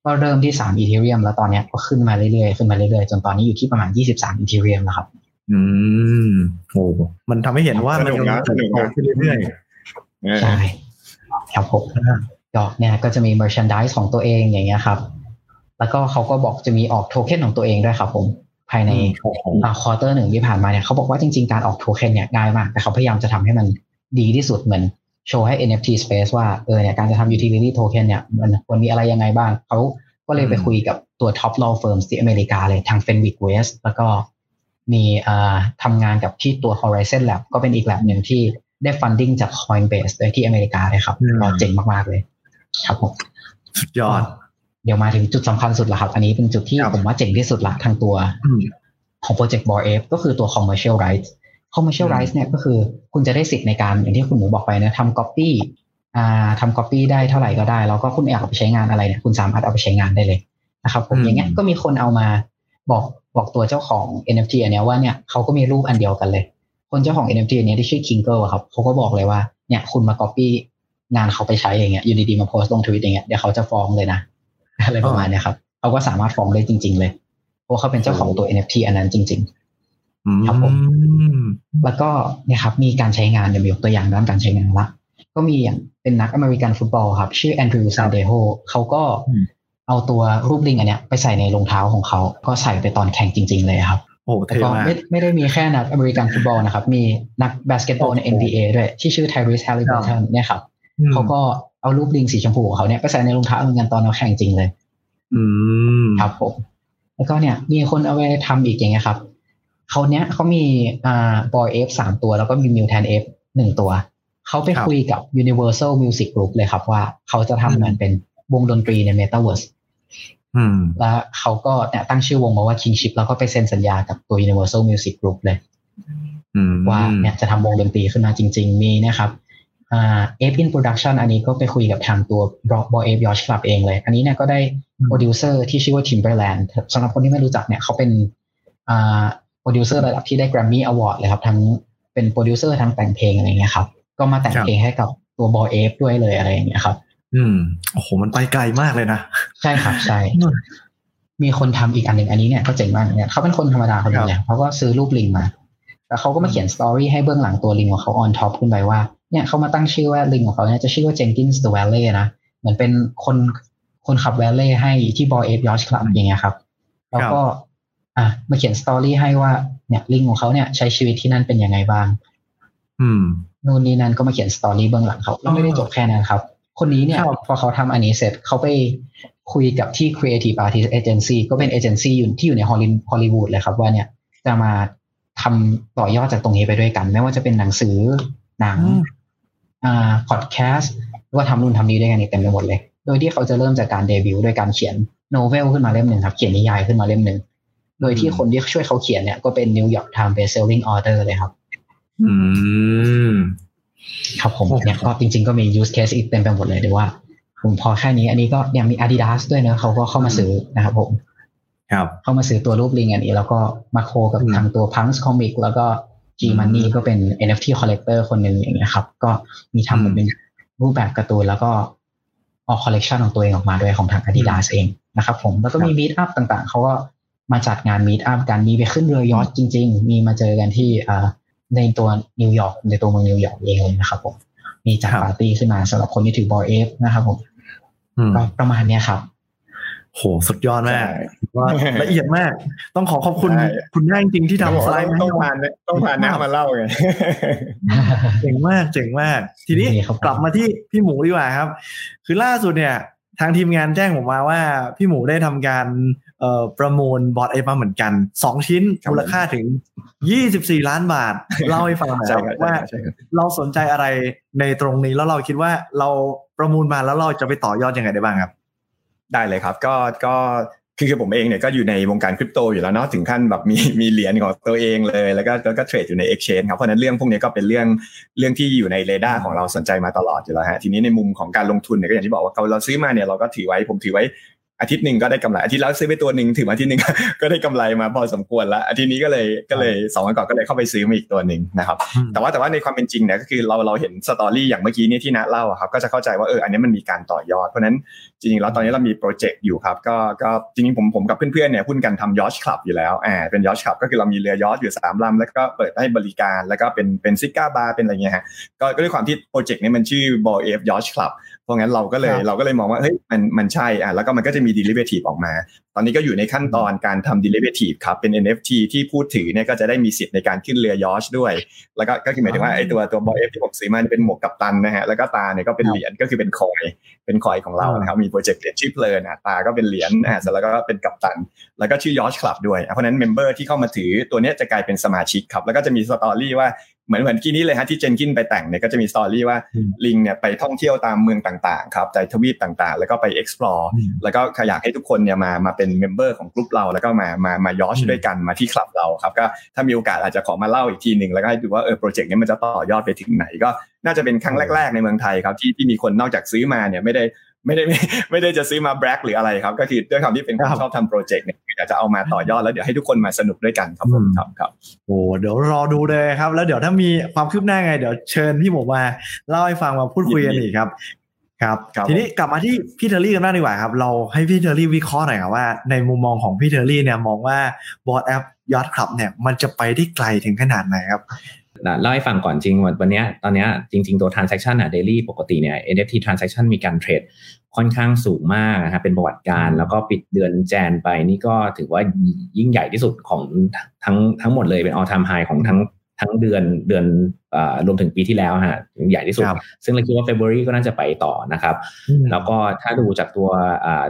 ก็เริ่มที่สามอีทีเรียมแล้วตอนเนี้ยก็ขึ้นมาเรื่อยๆขึ้นมาเรื่อยๆจนตอนนี้อยู่ที่ประมาณยี่สิบสามอีทีเรียมแล้วครับ อืมโอ้มันทำให้เห็นว่ามันสนุกนะกำลังเติบโตขึ้นเรื่อยเออใช่ครับผมก็เนี่ยก็จะมี merchandise ของตัวเองอย่างเงี้ยครับ แล้วก็เขาก็บอกจะมีออกโทเค็นของตัวเองด้วยครับผม ภายในๆโอ้โหควอเตอร์หนึ่งที่ผ่านมาเนี่ยเขาบอกว่าจริง ๆ การออกโทเค็นเนี่ยง่ายมาก แต่เขาพยายามจะทำให้มันดีที่สุดเหมือนโชว์ให้ NFT space ว่าเออเนี่ยการจะทำ utility token เนี่ยมันควรมีอะไรยังไงบ้าง เขาก็เลยไปคุยกับตัว top law firms ที่อเมริกาเลยทาง Fenwick West แล้วก็มีอ่าทำงานกับที่ตัว Horizon Lab ก็เป็นอีก lab หนึ่งที่ได้ funding จาก Coinbase โดยที่อเมริกาเลยครับก็เจ๋งมาก ๆ เลย ครับผมสุดยอด เดี๋ยวมาถึงจุดสำคัญสุดละครับ อันนี้เป็นจุดที่ครับผมว่าเจ๋งที่สุดละทางตัวอืมของโปรเจกต์ b o r F ก็คือตัว commercial rights commercial อืม rights เนี่ยก็คือคุณจะได้สิทธิ์ในการอย่างที่คุณหมูบอกไปนะทำ copy อ่าทำ copy ได้เท่าไหร่ก็ได้ แล้วก็คุณอยากเอาไปใช้งานอะไรเนี่ยคุณสามารถเอาไปใช้งานได้เลยนะครับผมอย่างเงี้ยก็มีคนเอามาบอกบอกตัวเจ้าของ NFT อันเนี้ยว่าเนี่ยเขาก็มีรูปอันเดียวกันเลย คนเจ้าของ NFT อันเนี้ยที่ชื่อ Kingle อะครับเขาก็บอกเลยว่าเนี่ยคุณมา copy งานเขาไปใช้อย่างเงี้ยอยู่ดีๆมาโพสต์ลงทวิตอย่างเงี้ยเดี๋ยวเขาจะฟ้องเลยนะ อะไรประมาณเนี้ยครับเขาก็สามารถฟ้องได้จริง ๆ เลยเพราะเขาเป็นเจ้าของตัว NFT อันนั้นจริงครับผมอืมๆแล้วก็เนี่ยครับ มีการใช้งานเดี๋ยวมียกตัวอย่างด้านการใช้งานละก็มีอย่างเป็นนักอเมริกันฟุตบอลครับ ชื่อ Andrew Sendejo เขาก็อืมเอาตัวรูปลิงอันเนี้ยไปใส่ในรองเท้าของเขา ก็ใส่ไปตอนแข่งจริง ๆ เลยครับโอ้แต่เท่ก็มากไม่ไม่ได้มีแค่นักอเมริกันฟุตบอลนะครับ มีนักบาสเกตบอลในโอ้โห NBA ด้วย ที่ชื่อ Tyrese Haliburton เนี่ยครับอืมเขาก็ เอารูปลิงสีชมพูของเขาเนี่ยไปใส่ในรองเท้าเหมือนกันตอนเราแข่งจริงเลย อืมครับผมแล้วก็เนี่ยมีคนเอาไปทำอีกอย่างเงี้ยครับเขาเนี้ยเขามีอ่าบอยเอฟสามตัวแล้วก็มีมิวแทนเอฟหนึ่งตัว เขาไปคุยกับ Universal Music Group เลยครับว่าเขาจะทำมันเป็นวงดนตรีใน Metaverse แล้วเขาก็เนี่ยตั้งชื่อวงมาว่า Kingship แล้วก็ไปเซ็นสัญญากับตัว Universal Music Group เลยว่าเนี่ยจะทำวงดนตรีขึ้นมาจริง ๆ มีนะครับอ่า เApe In Production อันนี้ก็ไปคุยกับทางตัว Bored Ape Yacht Club เองเลย อันนี้เนี่ยก็ได้โปรดิวเซอร์ที่ชื่อว่า Timbaland สำหรับคนที่ไม่รู้จักเนี่ยเขาเป็นอ่าโปรดิวเซอร์ระดับที่ได้ Grammy Award เลยครับ ทั้งเป็นโปรดิวเซอร์ทั้งแต่งเพลงอะไรเงี้ยครับ ก็มาแต่งเพลงให้กับตัวบอเอฟด้วยเลยอะไรอย่างเงี้ยครับ อืมโอ้โหมันไปไกลมากเลยนะ ใช่ครับใช่มีคนทำอีกอันหนึ่งอันนี้เนี่ยก็เจ๋งมากเนี่ยเขาเป็นคนธรรมดาคนนึงแหละเขาก็ซื้อรูปลิงมา แล้วเขาก็มาเขียน story ให้เบื้องหลังตัวลิงของเขา on top ขึ้นไปว่า เนี่ยเขามาตั้งชื่อว่าลิงของเขาเนี่ยจะชื่อว่า Jenkins the Valet นะ เหมือนเป็นคนคนขับแวลเล่ให้ที่ Bored Ape Yacht Club อย่างเงี้ยครับ แล้วก็ อะมาเขียน story ให้ว่าเนี่ยลิงของเขาเนี่ยใช้ชีวิตที่นั่นเป็นยังไงบ้าง อืมนู่นนี่นั่นก็มาเขียน story เบื้องหลังเขาแล้วไม่ได้จบแค่นั้นครับ คนนี้เนี่ยพอเขาทำอันนี้เสร็จเขาไปคุยกับที่ Creative Artist Agency ก็เป็นเอเจนซี่อยู่ที่อยู่ในฮอลลีวูดเลยครับว่าเนี่ยจะมาทำต่อยอดจากตรงนี้ไปด้วยกัน ไม่ว่าจะเป็นหนังสือ หนังอ่าพอดแคสต์หรือว่าทำนู่นทำนี้ด้วยกันอีกเต็มไปหมดเลย โดยที่เขาจะเริ่มจากการเดบิวต์โดยการเขียน novel ขึ้นมาเล่มหนึ่งครับ เขียนนิยายขึ้นมาเล่มหนึ่ง โดยที่คนที่ช่วยเขาเขียนเนี่ยก็เป็น New York Times best selling author เลยครับ อืมครับผมเนี่ยก็จริง ๆก็มี use case อีกเต็มไปหมดเลยเดี๋ยวว่าผมพอแค่นี้ อันนี้ก็ยังมี Adidas ด้วยเนะเขาก็เข้ามาซื้อนะครับผม ครับ เข้ามาซื้อตัวรูปลิงอันนี้ แล้วก็มา co กับทางตัว Punks Comic แล้วก็ G Money ก็เป็น NFT collector คนหนึ่งอย่างเงี้ยครับ ก็มีทำมันเป็นรูปแบบการ์ตูนแล้วก็ออกคอลเลกชันของตัวเองออกมาด้วยของทาง Adidas เองนะครับผมแล้วก็มีมีดอัพต่างๆ เขาก็มาจัดงานมีดอัพกันมีไปขึ้นเรือยอชต์จริง ๆ มีมาเจอกันที่ในตัวนิวยอร์กในตัวเมืองนิวยอร์กเองเลยนะครับผมมีจัดปาร์ตี้ขึ้นมาสำหรับคนที่ถือ Bored Ape นะครับผมก็ประมาณเนี้ยครับ โหสุดยอดมากว่าละเอียดมาก ต้องขอขอบคุณคุณแม่จริงที่ทำสไลด์มาต้องผ่านต้องผ่านน้ามาเล่าไงเจ๋งมากเจ๋งมาก ทีนี้กลับมาที่พี่หมูดีกว่าครับ คือล่าสุดเนี่ย ทางทีมงานแจ้งผมมาว่า พี่หมูได้ทำการเอ่อประมูลบอร์ดเอฟมาเหมือนกันสองชิ้นมูลค่าถึงยี่สิบสี่ล้านบาท เล่าให้ฟังหน่อยครับว่าเราสนใจอะไรในตรงนี้แล้วเราคิดว่าเราประมูลมาแล้วเราจะไปต่อยอดยังไงได้บ้างครับ ได้เลยครับ ก็ก็คือคือผมเองเนี่ยก็อยู่ในวงการคริปโตอยู่แล้วเนาะถึงขั้นแบบมีมีเหรียญของตัวเองเลย แล้วก็แล้วก็เทรดอยู่ใน Exchange ครับเพราะนั้นเรื่องพวกนี้ก็เป็นเรื่องเรื่องที่อยู่ในเรดาร์ของเราสนใจมาตลอดอยู่แล้วฮะทีนี้ในมุมของการลงทุนเนี่ยก็อย่างที่บอกว่าเราซื้อมาเนี่ยเราก็ถือไว้ผมถือไว้อาทิตย์หนึ่งก็ได้กำไรอาทิตย์แล้วซื้อไปตัวหนึ่งถึงอาทิตย์หนึ่งก็ได้กำไรมาพอสมควรแล้วอาทิตย์นี้ก็เลยก็เลยสองวันก่อนก็เลยเข้าไปซื้อมาอีกตัวหนึ่งนะครับ แต่ว่าแต่ว่าในความเป็นจริงเนี่ยก็คือเราเราเห็น story อย่างเมื่อกี้นี้ที่นัเล่าครับก็จะเข้าใจว่าเอออันนี้มันมีการต่อยอด เพราะนั้นจริงๆแล้วตอนนี้เรามีโปรเจกต์อยู่ครับก็ก็จริงๆผมผมกับเพื่อนๆเนี่ยหุ้นกันทำ yacht club อยู่แล้วอ่าเป็น yacht club ก็คือเรามีเรือยอชต์อยู่3ลำแล้วก็เปิดให้บริการแล้วก็เป็นเป็น cigar bar เป็นอะไรเงี้ยฮะก็ด้วยความที่โปรเจกต์นี้มันชื่อ Bored Ape Yacht Club เพราะงั้นเราก็เลยเราก็เลยมองว่าเฮ้ยมันมันใช่อะแล้วก็มันก็จะมี derivative ออกมา ตอนนี้ก็อยู่ในขั้นตอนการทำ derivative ครับเป็น NFT ที่ผู้ถือเนี่ยก็จะได้มีสิทธิ์ในการขึ้นเรือยอชต์ด้วย แล้วก็ก็คือหมายถึงว่าไอ้ตัวตัว Bored Ape ที่ผมซื้อมาเป็นหมวกกัปตันนะฮะแล้วก็ตาเนี่ยก็เป็นเหรียญก็คือเป็นคอยเป็นคอยของเรานะครับมีโปรเจกต์เหรียญชื่อเพลินอะตาก็เป็นเหรียญอะแล้วก็เป็นกัปตัน แล้วก็ชื่อ yacht club ด้วย เพราะนั้น member ที่เข้ามาถือตัวนี้จะกลายเป็นสมาชิกครับ แล้วก็จะมี story ว่าเหมือนเหมือนกี้นี้เลยฮะที่ Jenkins ไปแต่งเนี่ยก็จะมี story ว่าลิงเนี่ยไปท่องเที่ยวตามเมืองต่างๆครับในทวีปต่างๆ แล้วก็ไป explore แล้วก็อยากให้ทุกคนเนี่ยมามาเป็น member ของกลุ่มเราแล้วก็มามามา yacht ด้วยกันมาที่คลับเราครับก็ถ้ามีโอกาสอาจจะขอมาเล่าอีกทีหนึ่งแล้วก็ให้ดูว่าเออโปรเจกต์นี้มันจะต่อยอดไปถึงไหนก็น่าจะเป็นครั้งแรก ๆ ในเมืองไทยครับที่ที่มีคนนอกจากซื้อมาเนี่ยไม่ได้ ไม่ได้ไม่ได้จะซื้อมา flex หรืออะไรครับ ก็คือด้วยความที่เป็นคนชอบทำโปรเจกต์เนี่ยอยากจะเอามาต่อยอดแล้วเดี๋ยวให้ทุกคนมาสนุกด้วยกันครับผมครับครับโอ้เดี๋ยวรอดูเลยครับ แล้วเดี๋ยวถ้ามีความคืบหน้าไง เดี๋ยวเชิญพี่หมูมาเล่าให้ฟังมาพูดคุยกันอีกครับครับทีนี้กลับมาที่พี่เทอรี่กันบ้างดีกว่าครับ เราให้พี่เทอรี่วิเคราะห์หน่อยครับว่า ในมุมมองของพี่เทอรี่เนี่ยมองว่าบอร์ดแอปยอดคลับเนี่ยมันจะไปได้ไกลถึงขนาดไหนครับ เล่าให้ฟังก่อนจริงวันนี้ตอนนี้จริง ๆ ตัว transaction อะ daily ปกติเนี่ย NFT transaction มีการเทรดค่อนข้างสูงมากนะครับเป็นประวัติการแล้วก็ปิดเดือนแจนไปนี่ก็ถือว่ายิ่งใหญ่ที่สุดของทั้งทั้งหมดเลยเป็น all time high ของทั้ง ทั้งเดือนเดือนรวมถึงปีที่แล้วฮะใหญ่ที่สุด ซึ่งเราคิดว่า February ก็น่าจะไปต่อนะครับ แล้วก็ถ้าดูจากตัว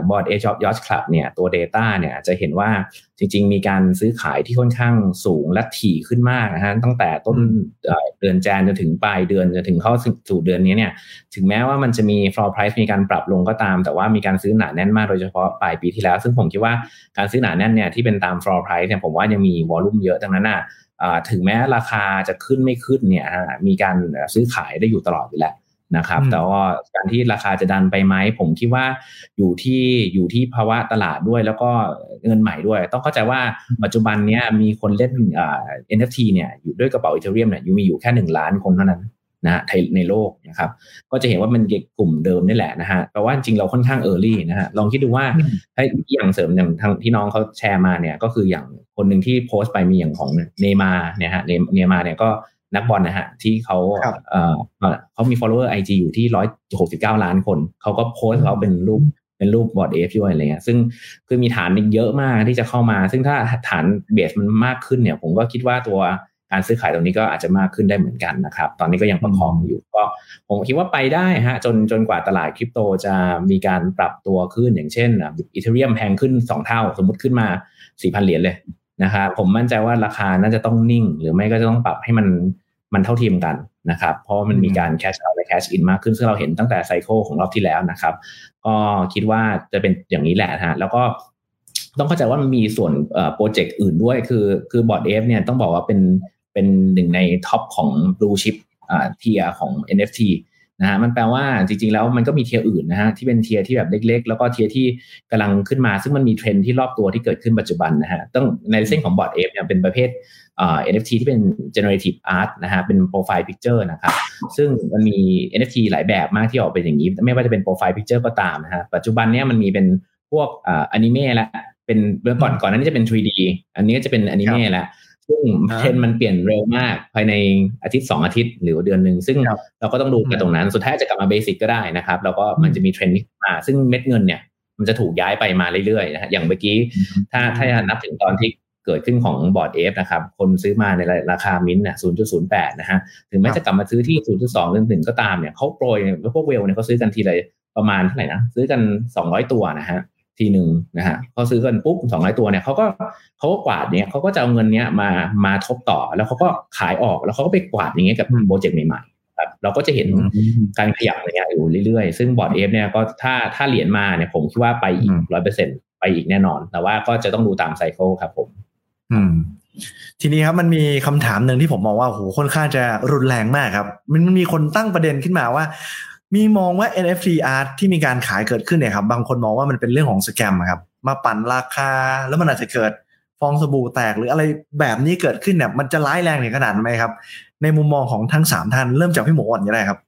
บอร์ดเอชอปยอชคลับเนี่ยตัว Data เนี่ยจะเห็นว่าจริง ๆ มีการซื้อขายที่ค่อนข้างสูงและถี่ขึ้นมากนะฮะตั้งแต่ต้นเดือนแจนจนถึงปลายเดือนจนถึงเข้าสู่เดือนนี้เนี่ยถึงแม้ว่ามันจะมี floor price มีการปรับลงก็ตาม แต่ว่ามีการซื้อหนาแน่นมากโดยเฉพาะปลายปีที่แล้ว ซึ่งผมคิดว่าการซื้อหนาแน่นเนี่ยที่เป็นตาม floor price เนี่ยผมว่ายังมีวอลุ่มเยอะดังนั้นอะ ถึงแม้ราคาจะขึ้นไม่ขึ้นเนี่ยมีการซื้อขายได้อยู่ตลอดอยู่แล้วนะครับ แต่ว่าการที่ราคาจะดันไปไหมผมคิดว่าอยู่ที่อยู่ที่ภาวะตลาดด้วยแล้วก็เงินใหม่ด้วย ต้องเข้าใจว่าปัจจุบันนี้มีคนเล่นอ่า NFT เนี่ยอยู่ด้วยกระเป๋าอีเทเรียมเนี่ยอยู่มีอยู่แค่หนึ่งล้านคนเท่านั้น นะในโลกนะครับ ก็จะเห็นว่ามันกลุ่มเดิมนี่แหละนะฮะแปลว่าจริงเราค่อนข้างเออร์ลี่นะฮะลองคิดดูว่าให้อย่างเสริมอย่างทางที่น้องเขาแชร์มาเนี่ยก็คืออย่างคนหนึ่งที่โพสต์ไปมีอย่างของเนมาเนี่ยฮะเนมาเนี่ยก็นักบอลนะฮะที่เขาเอ่อเขามี follower IG อยู่ที่ร้อยหกสิบเก้าล้านคน เขาก็โพสต์เขาเป็นรูปเป็นรูปบอร์ดเอฟด้วยอะไรเงี้ยซึ่งคือมีฐานเยอะมากที่จะเข้ามา ซึ่งถ้าฐานเบสมันมากขึ้นเนี่ย ผมก็คิดว่าตัว การซื้อขายตรงนี้ก็อาจจะมากขึ้นได้เหมือนกันนะครับ ตอนนี้ก็ยังประคองอยู่ ก็ผมคิดว่าไปได้ฮะจนจนกว่าตลาดคริปโตจะมีการปรับตัวขึ้นอย่างเช่นอีเทเรียมแพงขึ้น 2 เท่า สมมติขึ้นมา 4,000 เหรียญเลยนะครับผมมั่นใจว่าราคาน่าจะต้องนิ่ง หรือไม่ก็จะต้องปรับให้มันมันเท่าเทียมกันนะครับ เพราะมันมีการ cash out และ cash in มากขึ้น ซึ่งเราเห็นตั้งแต่ cycle ของรอบที่แล้วนะครับ ก็คิดว่าจะเป็นอย่างนี้แหละฮะแล้วก็ต้องเข้าใจว่ามันมีส่วนโปรเจกต์อื่นด้วยคือคือ Bored Ape เนี่ยต้องบอกว่าเป็น เป็นหนึ่งใน top ของ blue chip tier ของ NFT นะฮะมันแปลว่าจริงๆแล้วมันก็มี tier อื่นนะฮะที่เป็น tier ที่แบบเล็ก ๆ แล้วก็ tier ที่กำลังขึ้นมา ซึ่งมันมีเทรนด์ที่รอบตัวที่เกิดขึ้นปัจจุบันนะฮะต้องในเส้นของ Bored Ape เนี่ยเป็นประเภทเอ่อ NFT ที่เป็น generative art นะฮะเป็น profile picture นะครับซึ่งมันมี NFT หลายแบบมากที่ออกเป็นอย่างนี้ ไม่ว่าจะเป็น profile picture ก็ตามนะฮะปัจจุบันเนี้ยมันมีเป็นพวกอ่าอนิเมะและเป็นเมื่อก่อนก่อนนั้นจะเป็น 3D อันนี้ก็จะเป็นอนิเมะแล้ว ซึ่งเทรนด์มันเปลี่ยนเร็วมากภายในอาทิตย์สองอาทิตย์หรือเดือนหนึ่งซึ่งเราก็ต้องดูกันตรงนั้น สุดท้ายจะกลับมา basic ก็ได้นะครับแล้วก็มันจะมีเทรนด์นี้มา ซึ่งเม็ดเงินเนี่ย มันจะถูกย้ายไปมาเรื่อยๆนะฮะอย่างเมื่อกี้ถ้าถ้านับถึงตอนที่เกิดขึ้นของ Bored Ape นะครับ คนซื้อมาในราคามินต์น่ะ0.08 นะฮะ ถึงแม้จะกลับมาซื้อที่ 0.2หรือถึงก็ตามเนี่ยเขาโปรยพวก whale เนี่ยเขาซื้อกันทีละประมาณเท่าไหร่นะ ซื้อกัน 200 ตัวนะฮะ ทีหนึ่งนะฮะเขาซื้อกันปุ๊บสองร้อยตัวเนี่ยเขาก็เขาก็กวาดเนี่ยเขาก็จะเอาเงินเนี้ยมามาทบต่อ แล้วเขาก็ขายออกแล้วเขาก็ไปกวาดอย่างเงี้ยกับโปรเจกต์ใหม่ๆครับเราก็จะเห็นการขยับอะไรเงี้ยอยู่เรื่อยๆ ซึ่ง Bored Ape เนี่ยก็ถ้าถ้าเหรียญมาเนี่ยผมคิดว่าไปอีกร้อยเปอร์เซ็นไปอีกแน่นอน แต่ว่าก็จะต้องดูตาม cycle ครับผมอืมทีนี้ครับมันมีคำถามหนึ่งที่ผมมองว่าโหค่อนข้างจะรุนแรงมากครับ มันมีคนตั้งประเด็นขึ้นมาว่า มีมองว่า NFT art ที่มีการขายเกิดขึ้นเนี่ยครับ บางคนมองว่ามันเป็นเรื่องของ scam ครับ มาปั่นราคาแล้วมันอาจจะเกิดฟองสบู่แตกหรืออะไรแบบนี้เกิดขึ้นเนี่ยมันจะร้ายแรงถึงขนาดไหมครับ ในมุมมองของทั้งสามท่านเริ่มจากพี่หมูก่อนก็ได้ครับ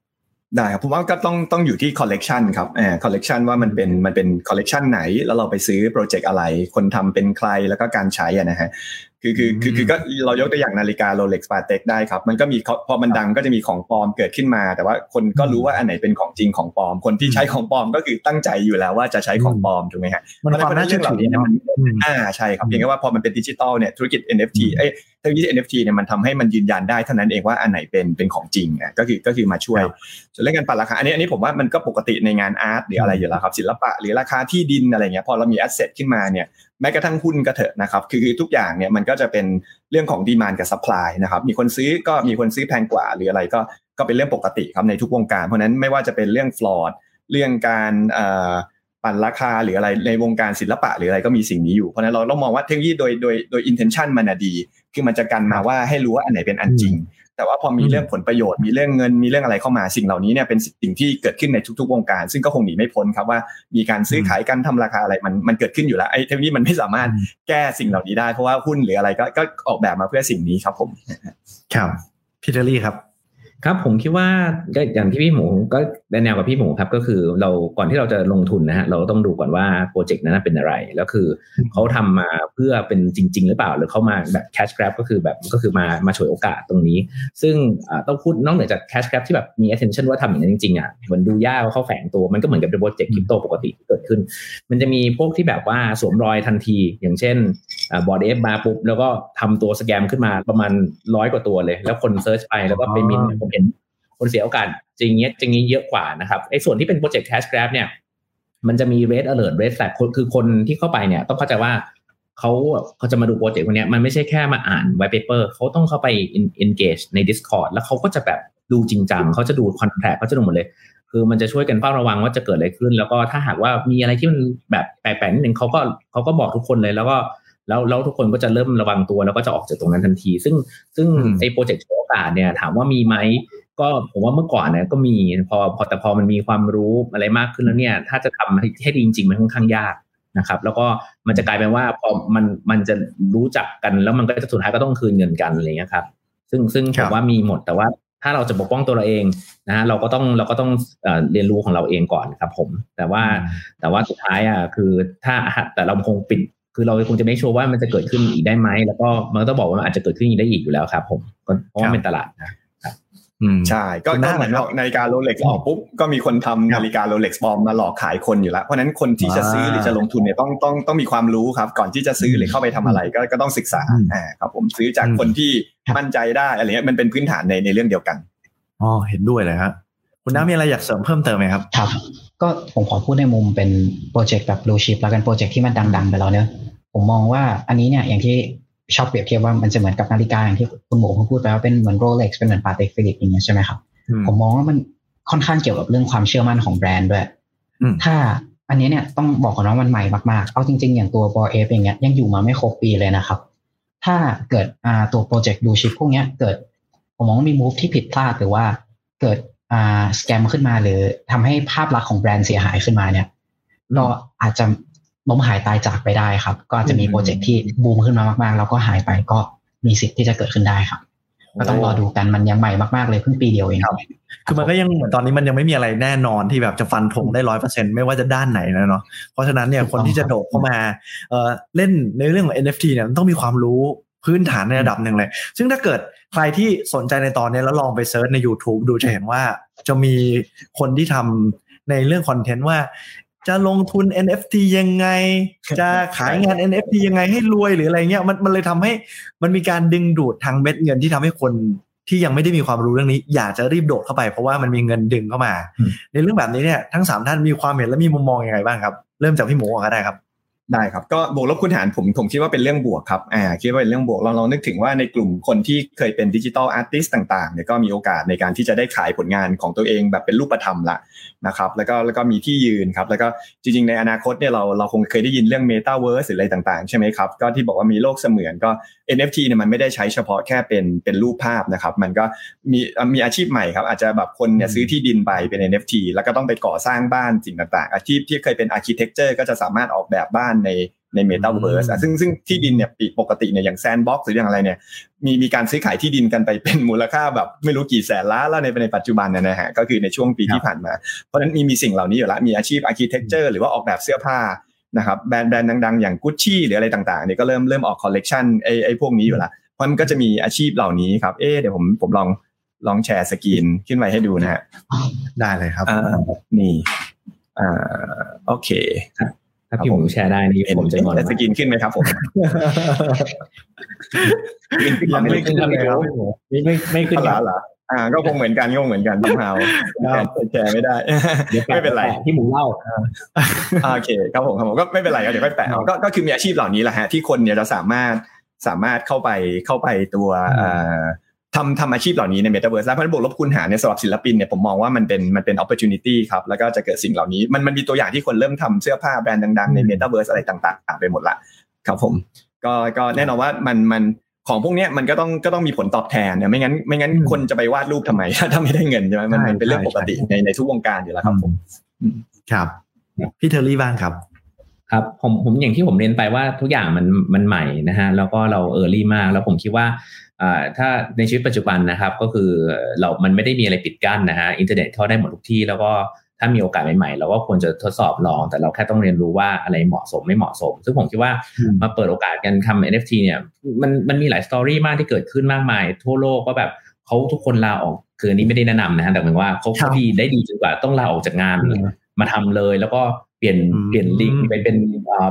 ได้ครับผมว่าก็ต้องต้องอยู่ที่คอลเลกชันครับเออคอลเลกชันว่ามันเป็นมันเป็นคอลเลกชันไหน แล้วเราไปซื้อโปรเจกต์อะไร คนทำเป็นใครแล้วก็การใช้นะฮะ คือคือคือคือก็เรายกตัวอย่างนาฬิกา Rolex Patek ได้ครับ มันก็มีพอมันดังก็จะมีของปลอมเกิดขึ้นมา แต่ว่าคนก็รู้ว่าอันไหนเป็นของจริงของปลอม คนที่ใช้ของปลอมก็คือตั้งใจอยู่แล้วว่าจะใช้ของปลอมถูกไหมฮะมันความน่าเชื่อถือเนี่ยมันอ่าใช่ครับเพียงแค่ว่าพอมันเป็นดิจิตอลเนี่ยธุรกิจ NFT เอ้ยธุรกิจ NFT เนี่ยมันทำให้มันยืนยันได้เท่านั้นเองว่าอันไหนเป็นเป็นของจริงอะก็คือก็คือมาช่วยส่วนเรื่องการปั่นราคาอันนี้อันนี้ผมว่ามันก็ปกติในงาน art หรืออะไรอยู่แล้วครับศิลปะหรือราคาที่ดินอะไรเงี้ยพอเรามี asset ขึ้นมาเนี่ย แม้กระทั่งหุ้นก็เถอะนะครับคือคอทุกอย่างเนี่ยมันก็จะเป็นเรื่องของ demand กับ supply นะครับมีคนซื้อก็มีคนซื้อแพงกว่า หรืออะไรก็ก็เป็นเรื่องปกติครับในทุกวงการ เพราะนั้นไม่ว่าจะเป็นเรื่อง fraud เรื่องการปั่นราคาหรืออะไรในวงการศิลปะหรืออะไรก็มีสิ่งนี้อยู่เพราะนั้นเราต้องมองว่าเทคโนโลยีโดยโดยโดย intention มันดี คือมันจะกันมาว่าให้รู้ว่าอันไหนเป็นอันจริง แต่ว่าพอมีเรื่องผลประโยชน์มีเรื่องเงินมีเรื่องอะไรเข้ามาสิ่งเหล่านี้เนี่ยเป็นสิ่งที่เกิดขึ้นในทุกๆ วงการ ซึ่งก็คงหนีไม่พ้นครับว่ามีการซื้อขายกันทำราคาอะไรมันมันเกิดขึ้นอยู่แล้วไอ้เทคโนโลยีมันไม่สามารถแก้สิ่งเหล่านี้ได้เพราะว่าหุ้นหรืออะไรก็ก็ออกแบบมาเพื่อสิ่งนี้ครับผมครับพีเตอรี่ครับ ครับผมคิดว่าก็อย่างที่พี่หมูก็แนวกับพี่หมูครับก็คือเราก่อนที่เราจะลงทุนนะฮะเราต้องดูก่อนว่าโปรเจกต์นั้นเป็นอะไร แล้วคือเขาทำมาเพื่อเป็นจริง ๆ หรือเปล่า หรือเขามาแบบ cash grab ก็คือแบบก็คือมามาฉวยโอกาสตรงนี้ ซึ่งต้องพูดนอกเหนือจาก cash grab ที่แบบมี intention ว่าทำอย่างนั้นจริงๆอะมันดูยากว่าเขาแฝงตัวมันก็เหมือนกับเป็นโปรเจกต์คริปโตปกติที่เกิดขึ้น มันจะมีพวกที่แบบว่าสวมรอยทันที อย่างเช่น Bored Ape มาปุ๊บแล้วก็ทำตัว scam ขึ้นมาประมาณร้อยกว่าตัวเลย แล้วคน search ไปแล้วก็ไปมินผมเห็น คนเสียโอกาสจริงเนี้ยจริงนี้เยอะกว่านะครับไอ้ส่วนที่เป็นโปรเจกต์ cash grab เนี่ยมันจะมี red alert red flag คือคนที่เข้าไปเนี่ยต้องเข้าใจว่าเขาเขาจะมาดูโปรเจกต์พวกนี้มันไม่ใช่แค่มาอ่าน white paper เขาต้องเข้าไป engage ใน discord แล้วเขาก็จะแบบดูจริงจังเขาจะดู contract เขาจะดูหมดเลย คือมันจะช่วยกันเฝ้าระวังว่าจะเกิดอะไรขึ้น แล้วก็ถ้าหากว่ามีอะไรที่มันแบบแปลกๆนิดนึงเขาก็เขาก็บอกทุกคนเลยแล้วก็แล้วแล้วทุกคนก็จะเริ่มระวังตัวแล้วก็จะออกจากตรงนั้นทันที ซึ่งซึ่งไอ้โปรเจกต์โอกาสเนี่ยถามว่ามีไหม ก็ผมว่าเมื่อก่อนเนี่ยก็มีพอพอแต่พอมันมีความรู้อะไรมากขึ้นแล้วเนี่ย ถ้าจะทำให้ดีจริงๆมันค่อนข้างยากนะครับ แล้วก็มันจะกลายเป็นว่าพอมันมันจะรู้จักกันแล้วมันก็จะสุดท้ายก็ต้องคืนเงินกันอะไรเงี้ยครับ ซึ่งซึ่งผมว่ามีหมดแต่ว่าถ้าเราจะปกป้องตัวเราเองนะฮะเราก็ต้องเราก็ต้องเรียนรู้ของเราเองก่อนครับ ผม แต่ว่าแต่ว่าสุดท้ายอะคือถ้าแต่เราคงปิด คือเราคงจะไม่ชัวร์ว่ามันจะเกิดขึ้นอีกได้ไหมแล้วก็มันต้องบอกว่ามันอาจจะเกิดขึ้นอีกได้อีกอยู่แล้วครับ ผมเพราะว่าเป็นตลาดนะ ใช่ก็เหมือนนาฬิกาโรเล็กออกปุ๊บก็มีคนทำนาฬิกาโรเล็กปลอมมาหลอกขายคนอยู่แล้ว เพราะนั้นคนที่จะซื้อหรือจะลงทุนเนี่ยต้องต้องต้องมีความรู้ครับ ก่อนที่จะซื้อหรือเข้าไปทำอะไรก็ก็ต้องศึกษาอ่าครับผมซื้อจากคนที่มั่นใจได้อะไรเงี้ยมันเป็นพื้นฐานในในเรื่องเดียวกันอ๋อเห็นด้วยเลยครับคุณน้ามีอะไรอยากเสริมเพิ่มเติมไหมครับครับ ก็ผมขอพูดในมุมเป็นโปรเจกต์แบบบลูชิพแล้วกันโปรเจกต์ที่มันดัง ๆ ไปแล้วเนอะผมมองว่าอันนี้เนี่ยอย่างที่ ชอบเปรียบเทียบว่ามันจะเหมือนกับนาฬิกาอย่างที่คุณหมูพูดไปว่าเป็นเหมือน Rolex เป็นเหมือน Patek Philippe อย่างเงี้ยใช่ไหมครับผมมองว่ามันค่อนข้างเกี่ยวกับเรื่องความเชื่อมั่นของแบรนด์ด้วย ถ้าอันนี้เนี่ยต้องบอกก่อนว่ามันใหม่มากๆ เอาจริง ๆ อย่างตัวบอเอฟอย่างเงี้ยยังอยู่มาไม่ครบปีเลยนะครับ ถ้าเกิดอ่าตัวโปรเจกต์ blue chip พวกเนี้ยเกิด ผมมองว่ามี move ที่ผิดพลาดหรือว่าเกิดอ่า scam ขึ้นมาหรือทำให้ภาพลักษณ์ของแบรนด์เสียหายขึ้นมาเนี่ยก็อาจจะ ล้มหายตายจากไปได้ครับ ก็อาจจะมีโปรเจกต์ที่บูมขึ้นมามากๆ แล้วก็หายไปก็มีสิทธิ์ที่จะเกิดขึ้นได้ครับก็ต้องรอดูกันมันยังใหม่มากๆเลยเพิ่งปีเดียวเองครับคือมันก็ยังเหมือนตอนนี้มันยังไม่มีอะไรแน่นอนที่แบบจะฟันธงได้ร้อยเปอร์เซ็นไม่ว่าจะด้านไหนนะเนาะเพราะฉะนั้นเนี่ยคนที่จะโดดเข้ามาเอ่อเล่นในเรื่องของ NFT เนี่ยต้องมีความรู้พื้นฐานในระดับหนึ่งเลย ซึ่งถ้าเกิดใครที่สนใจในตอนนี้แล้วลองไป search ใน YouTube ดูจะเห็นว่าจะมีคนที่ทำในเรื่องคอนเทนต์ว่า จะลงทุน NFT ยังไง จะขายงาน NFT ยังไงให้รวยหรืออะไรเงี้ยมันมันเลยทำให้มันมีการดึงดูดทางเม็ดเงินที่ทำให้คนที่ยังไม่ได้มีความรู้เรื่องนี้ อยากจะรีบโดดเข้าไปเพราะว่ามันมีเงินดึงเข้ามา ในเรื่องแบบนี้เนี่ยทั้งสามท่านมีความเห็นและมีมุมมองยังไงบ้างครับ เริ่มจากพี่หมูก่อนก็ได้ครับ ได้ครับก็บวกลบคูณหารผมผมคิดว่าเป็นเรื่องบวกครับอ่าคิดว่าเป็นเรื่องบวกลองลองนึกถึงว่าในกลุ่มคนที่เคยเป็น digital artist ต่างๆเนี่ยก็มีโอกาสในการที่จะได้ขายผลงานของตัวเองแบบเป็นรูปธรรมละนะครับแล้วก็แล้วก็มีที่ยืนครับแล้วก็จริงๆในอนาคตเนี่ยเราเราคงเคยได้ยินเรื่อง Metaverse หรืออะไรต่างๆ ใช่ไหมครับ ก็ที่บอกว่ามีโลกเสมือนก็ NFT เนี่ยมันไม่ได้ใช้เฉพาะแค่เป็นเป็นรูปภาพนะครับมันก็มีมีอาชีพใหม่ครับอาจจะแบบคนเนี่ยซื้อที่ดินไปเป็น NFT แล้วก็ต้องไปก่อสร้างบ้านสิ่งต่างๆ อาชีพที่เคยเป็น architecture ก็จะสามารถออกแบบบ้านในในเมตาเวิร์สซึ่งซึ่งที่ดินเนี่ยปกติเนี่ยอย่าง Sandbox หรืออย่างอะไรเนี่ยมีมีการซื้อขายที่ดินกันไปเป็นมูลค่าแบบไม่รู้กี่แสนล้านแล้วในในปัจจุบันเนี่ยนะฮะก็คือในช่วงปีที่ผ่านมา เพราะฉะนั้นมีมีสิ่งเหล่านี้อยู่แล้วมีอาชีพ architecture หรือว่าออกแบบเสื้อผ้านะครับแบรนด์แบรนด์ดังๆ อย่างกุชชี่หรืออะไรต่างๆเนี่ยก็เริ่มเริ่มออกคอลเลกชันไอไอพวกนี้อยู่แล้วเพราะมันก็จะมีอาชีพเหล่านี้ครับเอ๊เดี๋ยวผมผมลองลอง share screen ขึ้นไปให้ดูนะฮะได้เลยครับนี่อ่าโอเค ถ้าพี่หมูแชร์ได้นี่ผมจะงอนสกินขึ้นไหมครับผมยังไม่ขึ้นเลยครับไม่ไม่ไม่ขึ้นเหรออ่า ก็คงเหมือนกันก็เหมือนกันพี่เฮาแชร์ไม่ได้ไม่เป็นไรพี่หมูเล่าโอเคครับผมครับผมก็ไม่เป็นไรเดี๋ยวค่อยแปะก็ก็คือมีอาชีพเหล่านี้แหละฮะที่คนเนี่ยจะสามารถสามารถเข้าไปเข้าไปตัว ทำทำอาชีพเหล่านี้ในเมตาเวิร์สได้เพราะบวกลบคูณหารในสำหรับศิลปินเนี่ยผมมองว่ามันเป็นมันเป็นโอกาสครับแล้วก็จะเกิดสิ่งเหล่านี้มันมันมีตัวอย่างที่คนเริ่มทำเสื้อผ้าแบรนด์ดังๆในเมตาเวิร์สอะไรต่างๆ ไปหมดละครับผมก็ก็แน่นอนว่ามันมันของพวกนี้มันก็ต้องก็ต้องมีผลตอบแทนเนี่ยไม่งั้นไม่งั้นคนจะไปวาดรูปทำไมถ้าไม่ได้เงินใช่ไหมมันเป็นเรื่องปกติในในทุกวงการอยู่แล้วครับผมครับพี่เทอรี่บ้างครับครับผมผมอย่างที่ผมเรียนไปว่าทุกอย่างมันมันใหม่นะฮะแล้วก็เรา early มาก แล้วผมคิดว่า ถ้าในชีวิตปัจจุบันนะครับ ก็คือเรามันไม่ได้มีอะไรปิดกั้นนะฮะอินเทอร์เน็ตเข้าได้หมดทุกที่แล้วก็ถ้ามีโอกาสใหม่ๆ เราก็ควรจะทดสอบลอง แต่เราแค่ต้องเรียนรู้ว่าอะไรเหมาะสมไม่เหมาะสม ซึ่งผมคิดว่ามาเปิดโอกาสกันทำ NFT เนี่ยมันมันมีหลาย story มากที่เกิดขึ้นมากมาย ทั่วโลกก็แบบเขาทุกคนลาออกคือนี้ไม่ได้แนะนำนะฮะแต่เหมือนว่าเขาดีได้ดีจนกว่าต้องลาออกจากงานมาทำเลย แล้วก็ เปลี่ยนเปลี่ยนลิงเป็นเป็น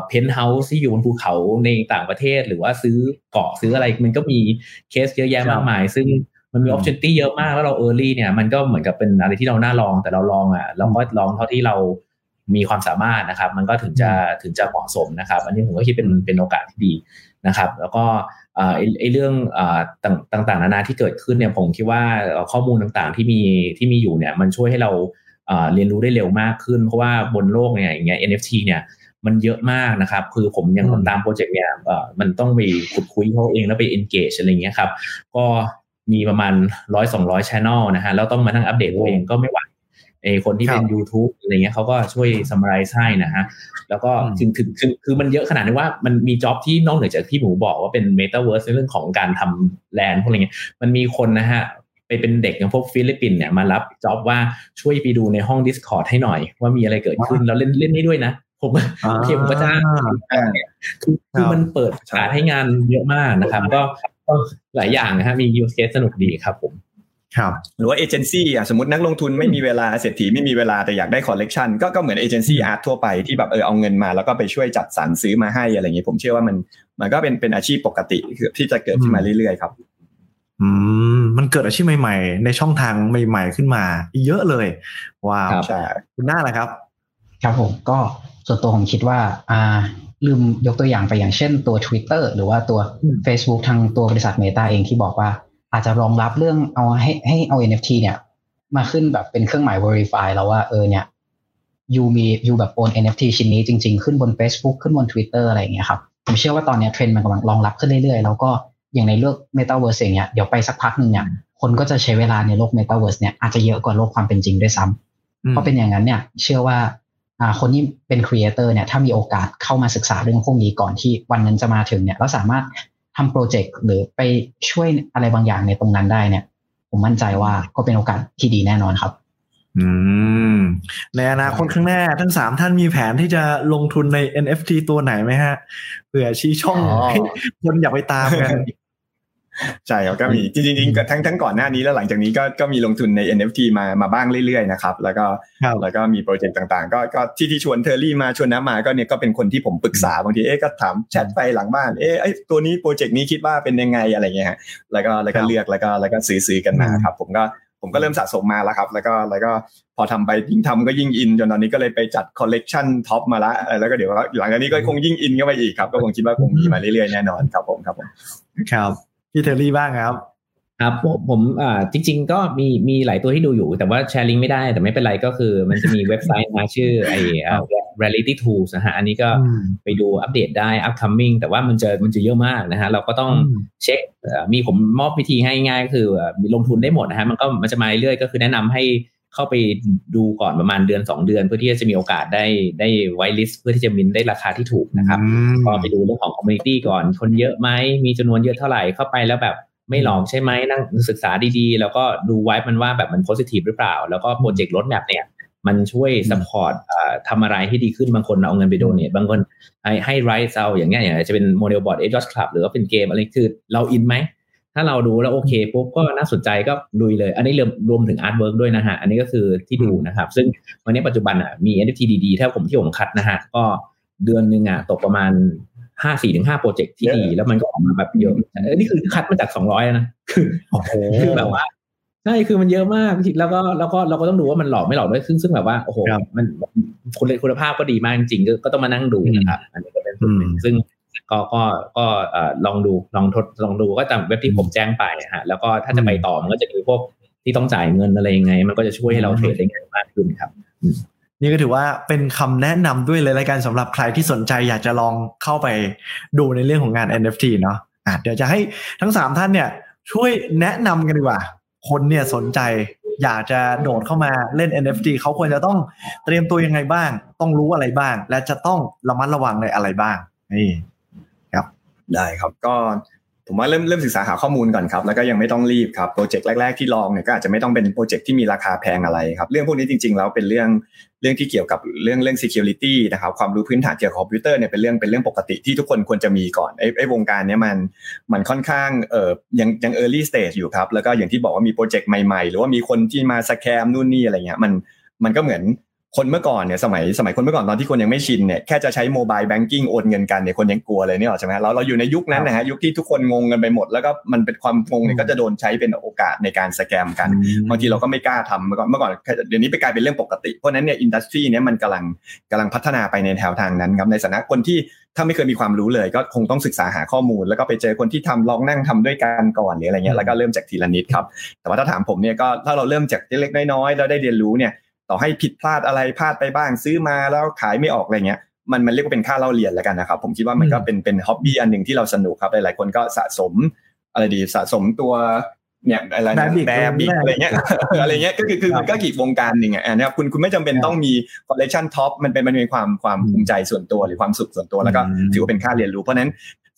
เพนท์เฮาส์ที่อยู่บนภูเขาในต่างประเทศ หรือว่าซื้อเกาะซื้ออะไรมันก็มีเคสเยอะแยะมากมาย ซึ่งมันมี opportunity เยอะมากแล้วเรา early เนี่ยมันก็เหมือนกับเป็นอะไรที่เราน่าลองแต่เราลองอะเราก็ลองเท่าที่เรามีความสามารถนะครับ มันก็ถึงจะถึงจะเหมาะสมนะครับ อันนี้ผมก็คิดเป็นเป็นโอกาสที่ดีนะครับ แล้วก็ไอ้เรื่องต่างๆนานาที่เกิดขึ้นเนี่ยผมคิดว่าข้อมูลต่างๆที่มีที่มีอยู่เนี่ยมันช่วยให้เรา เรียนรู้ได้เร็วมากขึ้น เพราะว่าบนโลกเนี่ยอย่างเงี้ย NFT เนี่ยมันเยอะมากนะครับ คือผมยังตามโปรเจกต์เนี่ยมันต้องไปขุดคุยเขาเองแล้วไป engage อะไรเงี้ยครับ ก็มีประมาณร้อยสองร้อยช n e l นะฮะ แล้วต้องมานั่งอัปเดตตัวเองก็ไม่ไหวเอคนที่เป็น YouTube อะไรเงี้ยเขาก็ช่วย summarize ให้นะฮะ แล้วก็ถึงถึงคือคือมันเยอะขนาดนี้ว่ามันมี job ที่นอกเหนือจากที่หมูบอกว่าเป็น Metaverse ในเรื่องของการทำ land พวกอะไรเงี้ยมันมีคนนะฮะ ไปเป็นเด็กอย่างพวกฟิลิปปินส์เนี่ยมารับ job ว่าช่วยไปดูในห้อง Discord ให้หน่อย ว่ามีอะไรเกิดขึ้นแล้วเล่นเล่นให้ด้วยนะ ผมโอเคผมก็จ้างคือคือมันเปิดโอกาสให้งานเยอะมากนะครับ ก็หลายอย่างนะฮะมี use case สนุกดีครับผมครับหรือว่าเอเจนซี่อะสมมตินักลงทุนไม่มีเวลาเศรษฐีไม่มีเวลาแต่อยากได้คอลเลกชันก็ก็เหมือนเอเจนซี่ art ทั่วไปที่แบบเออเอาเงินมาแล้วก็ไปช่วยจัดสรรซื้อมาให้อะไรอย่างเงี้ยผมเชื่อว่ามันมันก็เป็นเป็นอาชีพปกติที่จะเกิดขึ้นมาเรื่อยๆครับ อืมมันเกิดอาชีพใหม่ ๆ ในช่องทางใหม่ ๆ ขึ้นมา เยอะเลยว้าวใช่คุณหน้าอะไรครับ ครับผมก็ส่วนตัวผมคิดว่า อ่า ลืมยกตัวอย่างไปอย่างเช่นตัว Twitter หรือว่าตัว Facebook ทางตัวบริษัท Meta เองที่บอกว่า อาจจะรองรับเรื่องเอาให้ให้เอา NFT เนี่ย มาขึ้นแบบเป็นเครื่องหมาย verify แล้วว่าเออเนี่ย you มี you แบบ own NFT ชิ้นนี้จริง ๆ ขึ้นบน Facebook ขึ้นบน Twitter อะไรอย่างเงี้ยครับผมเชื่อว่าตอนนี้เทรนด์มันกำลังรองรับขึ้นเรื่อยๆ แล้วก็ อย่างในโลกเมตาเวิร์สอย่างเงี้ยเดี๋ยวไปสักพักหนึ่งเนี่ยคนก็จะใช้เวลาในโลกเมตาเวิร์สเนี่ยอาจจะเยอะกว่าโลกความเป็นจริงด้วยซ้ำเพราะเป็นอย่างนั้นเนี่ยเชื่อว่าอ่าคนที่เป็นครีเอเตอร์เนี่ยถ้ามีโอกาสเข้ามาศึกษาเรื่องพวกนี้ก่อนที่วันนั้นจะมาถึงเนี่ยแล้วสามารถทำโปรเจกต์หรือไปช่วยอะไรบางอย่างในตรงนั้นได้เนี่ย ผมมั่นใจว่าก็เป็นโอกาสที่ดีแน่นอนครับ อืมในอนาคตข้างหน้าทั้งสามท่านมีแผนที่จะลงทุนใน NFT ตัวไหนไหมฮะเผื่อชี้ช่องให้คนอยากไปตามกันใช่ครับก็มีจริงจริงทั้งทั้งก่อนหน้านี้แล้วหลังจากนี้ก็ก็มีลงทุนใน NFT มามาบ้างเรื่อยๆนะครับแล้วก็แล้วก็มีโปรเจกต์ต่างๆ ก็ก็ที่ที่ชวนเทอร์รี่มาชวนน้ำมาก็เนี่ยก็เป็นคนที่ผมปรึกษาบางทีเอ๊ะก็ถามแชทไปหลังบ้านเอ๊ะไอตัวนี้โปรเจกต์นี้คิดว่าเป็นยังไงอะไรเงี้ยฮะแล้วก็แล้วก็เลือกแล้วก็แล้วก็ซื้อซื้อกันมาครับ ผมก็ ผมก็เริ่มสะสมมาแล้วครับ แล้วก็แล้วก็พอทำไปยิ่งทำก็ยิ่งอิน จนตอนนี้ก็เลยไปจัดคอลเลกชันท็อปมาละแล้วก็เดี๋ยวหลังจากนี้ก็คงยิ่งอินเข้าไปอีกครับ ก็คงคิดว่าคงมีมาเรื่อยๆแน่นอนครับผมครับผมครับพี่เทอรี่บ้างครับ ครับผมอ่าจริง ๆ ก็มีมีหลายตัวที่ดูอยู่ แต่ว่าแชร์ลิงก์ไม่ได้ แต่ไม่เป็นไรก็คือ มันจะมีเว็บไซต์มาชื่อไอ้ rarity tools นะฮะอันนี้ก็ไปดูอัปเดตได้ upcoming แต่ว่ามันจะมันจะเยอะมากนะฮะเราก็ต้องเช็คมีผมมอบวิธีให้ง่ายก็คือมีลงทุนได้หมดนะฮะมันก็มันจะมาเรื่อยก็คือแนะนำให้เข้าไปดูก่อนประมาณเดือน 2 เดือน เพื่อที่จะมีโอกาสได้ได้ whitelist เพื่อที่จะมินได้ราคาที่ถูกนะครับก็ไปดูเรื่องของคอมมูนิตี้ก่อนคนเยอะไหมมีจำนวนเยอะเท่าไหร่เข้าไปแล้วแบบ ไม่หลอกใช่ไหมนั่งศึกษาดีๆ แล้วก็ดูไว้มันว่าแบบมัน positive หรือเปล่า แล้วก็โปรเจกต์ roadmap เนี่ยมันช่วย support ทำอะไรให้ดีขึ้นบางคนเอาเงินไป donate บางคนให้ให้ rights เอาอย่างเงี้ยอย่างจะเป็นโมเดล Bored Ape Yacht Club หรือว่าเป็นเกมอะไรคือเราอินไหม ถ้าเราดูแล้วโอเคปุ๊บก็น่าสนใจก็ลุยเลย อันนี้รวมรวมถึง artwork ด้วยนะฮะ อันนี้ก็คือที่ดูนะครับ ซึ่งวันนี้ปัจจุบันอะมี NFT ดีๆถ้าผมที่ผมคัดนะฮะ ก็เดือนหนึ่งอะตกประมาณ ห้าสี่ถึงห้าโปรเจกต์ที่ดี แล้วมันก็ออกมาแบบเยอะนี่คือคัดมาจากสองร้อยนะคือคือแบบว่าใช่คือมันเยอะมากแล้วก็แล้วก็เราก็ต้องดูว่ามันหลอกไม่หลอกด้วยซึ่งซึ่งแบบว่าโอ้โหมันคุณคุณภาพก็ดีมากจริงก็ต้องมานั่งดูนะครับอันนี้ก็เป็นส่วนหนึ่งซึ่งก็ก็ก็ลองดูลองทดลองดูก็ตามเว็บที่ผมแจ้งไปฮะแล้วก็ถ้าจะไปต่อมันก็จะมีพวกที่ต้องจ่ายเงินอะไรยังไง มันก็จะช่วยให้เราเทรดได้ง่ายมากขึ้นครับ นี่ก็ถือว่าเป็นคำแนะนำด้วยเลยรายการสำหรับใครที่สนใจอยากจะลองเข้าไปดูในเรื่องของงาน NFT เนาะะเดี๋ยวจะให้ทั้งสามท่านเนี่ย ช่วยแนะนำกันดีกว่า คนเนี่ยสนใจอยากจะโดดเข้ามาเล่น NFT เขาควรจะต้องเตรียมตัวยังไงบ้าง ต้องรู้อะไรบ้าง และจะต้องระมัดระวังในอะไรบ้างนี่ครับ ได้ครับก็ ผมว่าเริ่มเริ่มศึกษาหาข้อมูลก่อนครับ แล้วก็ยังไม่ต้องรีบครับโปรเจกต์แรกๆที่ลองเนี่ยก็อาจจะไม่ต้องเป็นโปรเจกต์ที่มีราคาแพงอะไรครับ เรื่องพวกนี้จริงๆแล้วเป็นเรื่องเรื่องที่เกี่ยวกับเรื่องเรื่อง security นะครับความรู้พื้นฐานเกี่ยวกับคอมพิวเตอร์เนี่ยเป็นเรื่องเป็นเรื่องปกติที่ทุกคนควรจะมีก่อนไอ้ไอ้วงการเนี้ยมันมันค่อนข้างเอ่อยังยัง early stage อยู่ครับ แล้วก็อย่างที่บอกว่ามีโปรเจกต์ใหม่ๆ หรือว่ามีคนที่มา scam นู่นนี่อะไรเงี้ยมันมันก็เหมือน คนเมื่อก่อนเนี่ยสมัยสมัยคนเมื่อก่อนตอนที่คนยังไม่ชินเนี่ยแค่จะใช้โมบายแบงกิ้งโอนเงินกันเนี่ยคนยังกลัวเลยเนี่ยหรอใช่ไหมเราเราอยู่ในยุคนั้นนะฮะยุคที่ทุกคนงงกันไปหมด แล้วก็มันเป็นความงงเนี่ยก็จะโดนใช้เป็นโอกาสในการ scam กันบางทีเราก็ไม่กล้าทำเมื่อก่อนเมื่อก่อนเดี๋ยวนี้ไปกลายเป็นเรื่องปกติเพราะนั้นเนี่ย industry เนี่ยมันกำลังกำลังพัฒนาไปในแถวทางนั้นครับในฐานะคนที่ถ้าไม่เคยมีความรู้เลยก็คงต้องศึกษาหาข้อมูล แล้วก็ไปเจอคนที่ทำลองนั่งทำด้วยกันก่อนหรืออะไรเงี้ยแล้วก็เริ่มจากทีละนิดครับแต่ว่าถ้าถามผมเนี่ยก็ถ้าเราเริ่มจากเล็กๆน้อยๆแล้วได้เรียนรู้เนี่ย ต่อให้ผิดพลาดอะไรพลาดไปบ้าง ซื้อมาแล้วขายไม่ออกอะไรเงี้ยมันมันเรียกว่าเป็นค่าเล่าเรียนแล้วกันนะครับ ผมคิดว่ามันก็เป็นเป็นฮ็อบบี้อันหนึ่งที่เราสนุกครับหลายๆคนก็สะสมอะไรดีสะสมตัวเนี่ยอะไรนะ Babic แบบบิกอะไรเงี้ยอะไรเงี้ยก็คือคือมันก็กีกวงการหนึ่งอะอันนี้คุณคุณไม่จำเป็นต้องมีคอลเลคชันท็อปมันเป็นมันเป็นความความภูมิใจส่วนตัวหรือความสุขส่วนตัวแล้วก็ถือว่าเป็นค่าเรียนรู้เพราะนั้น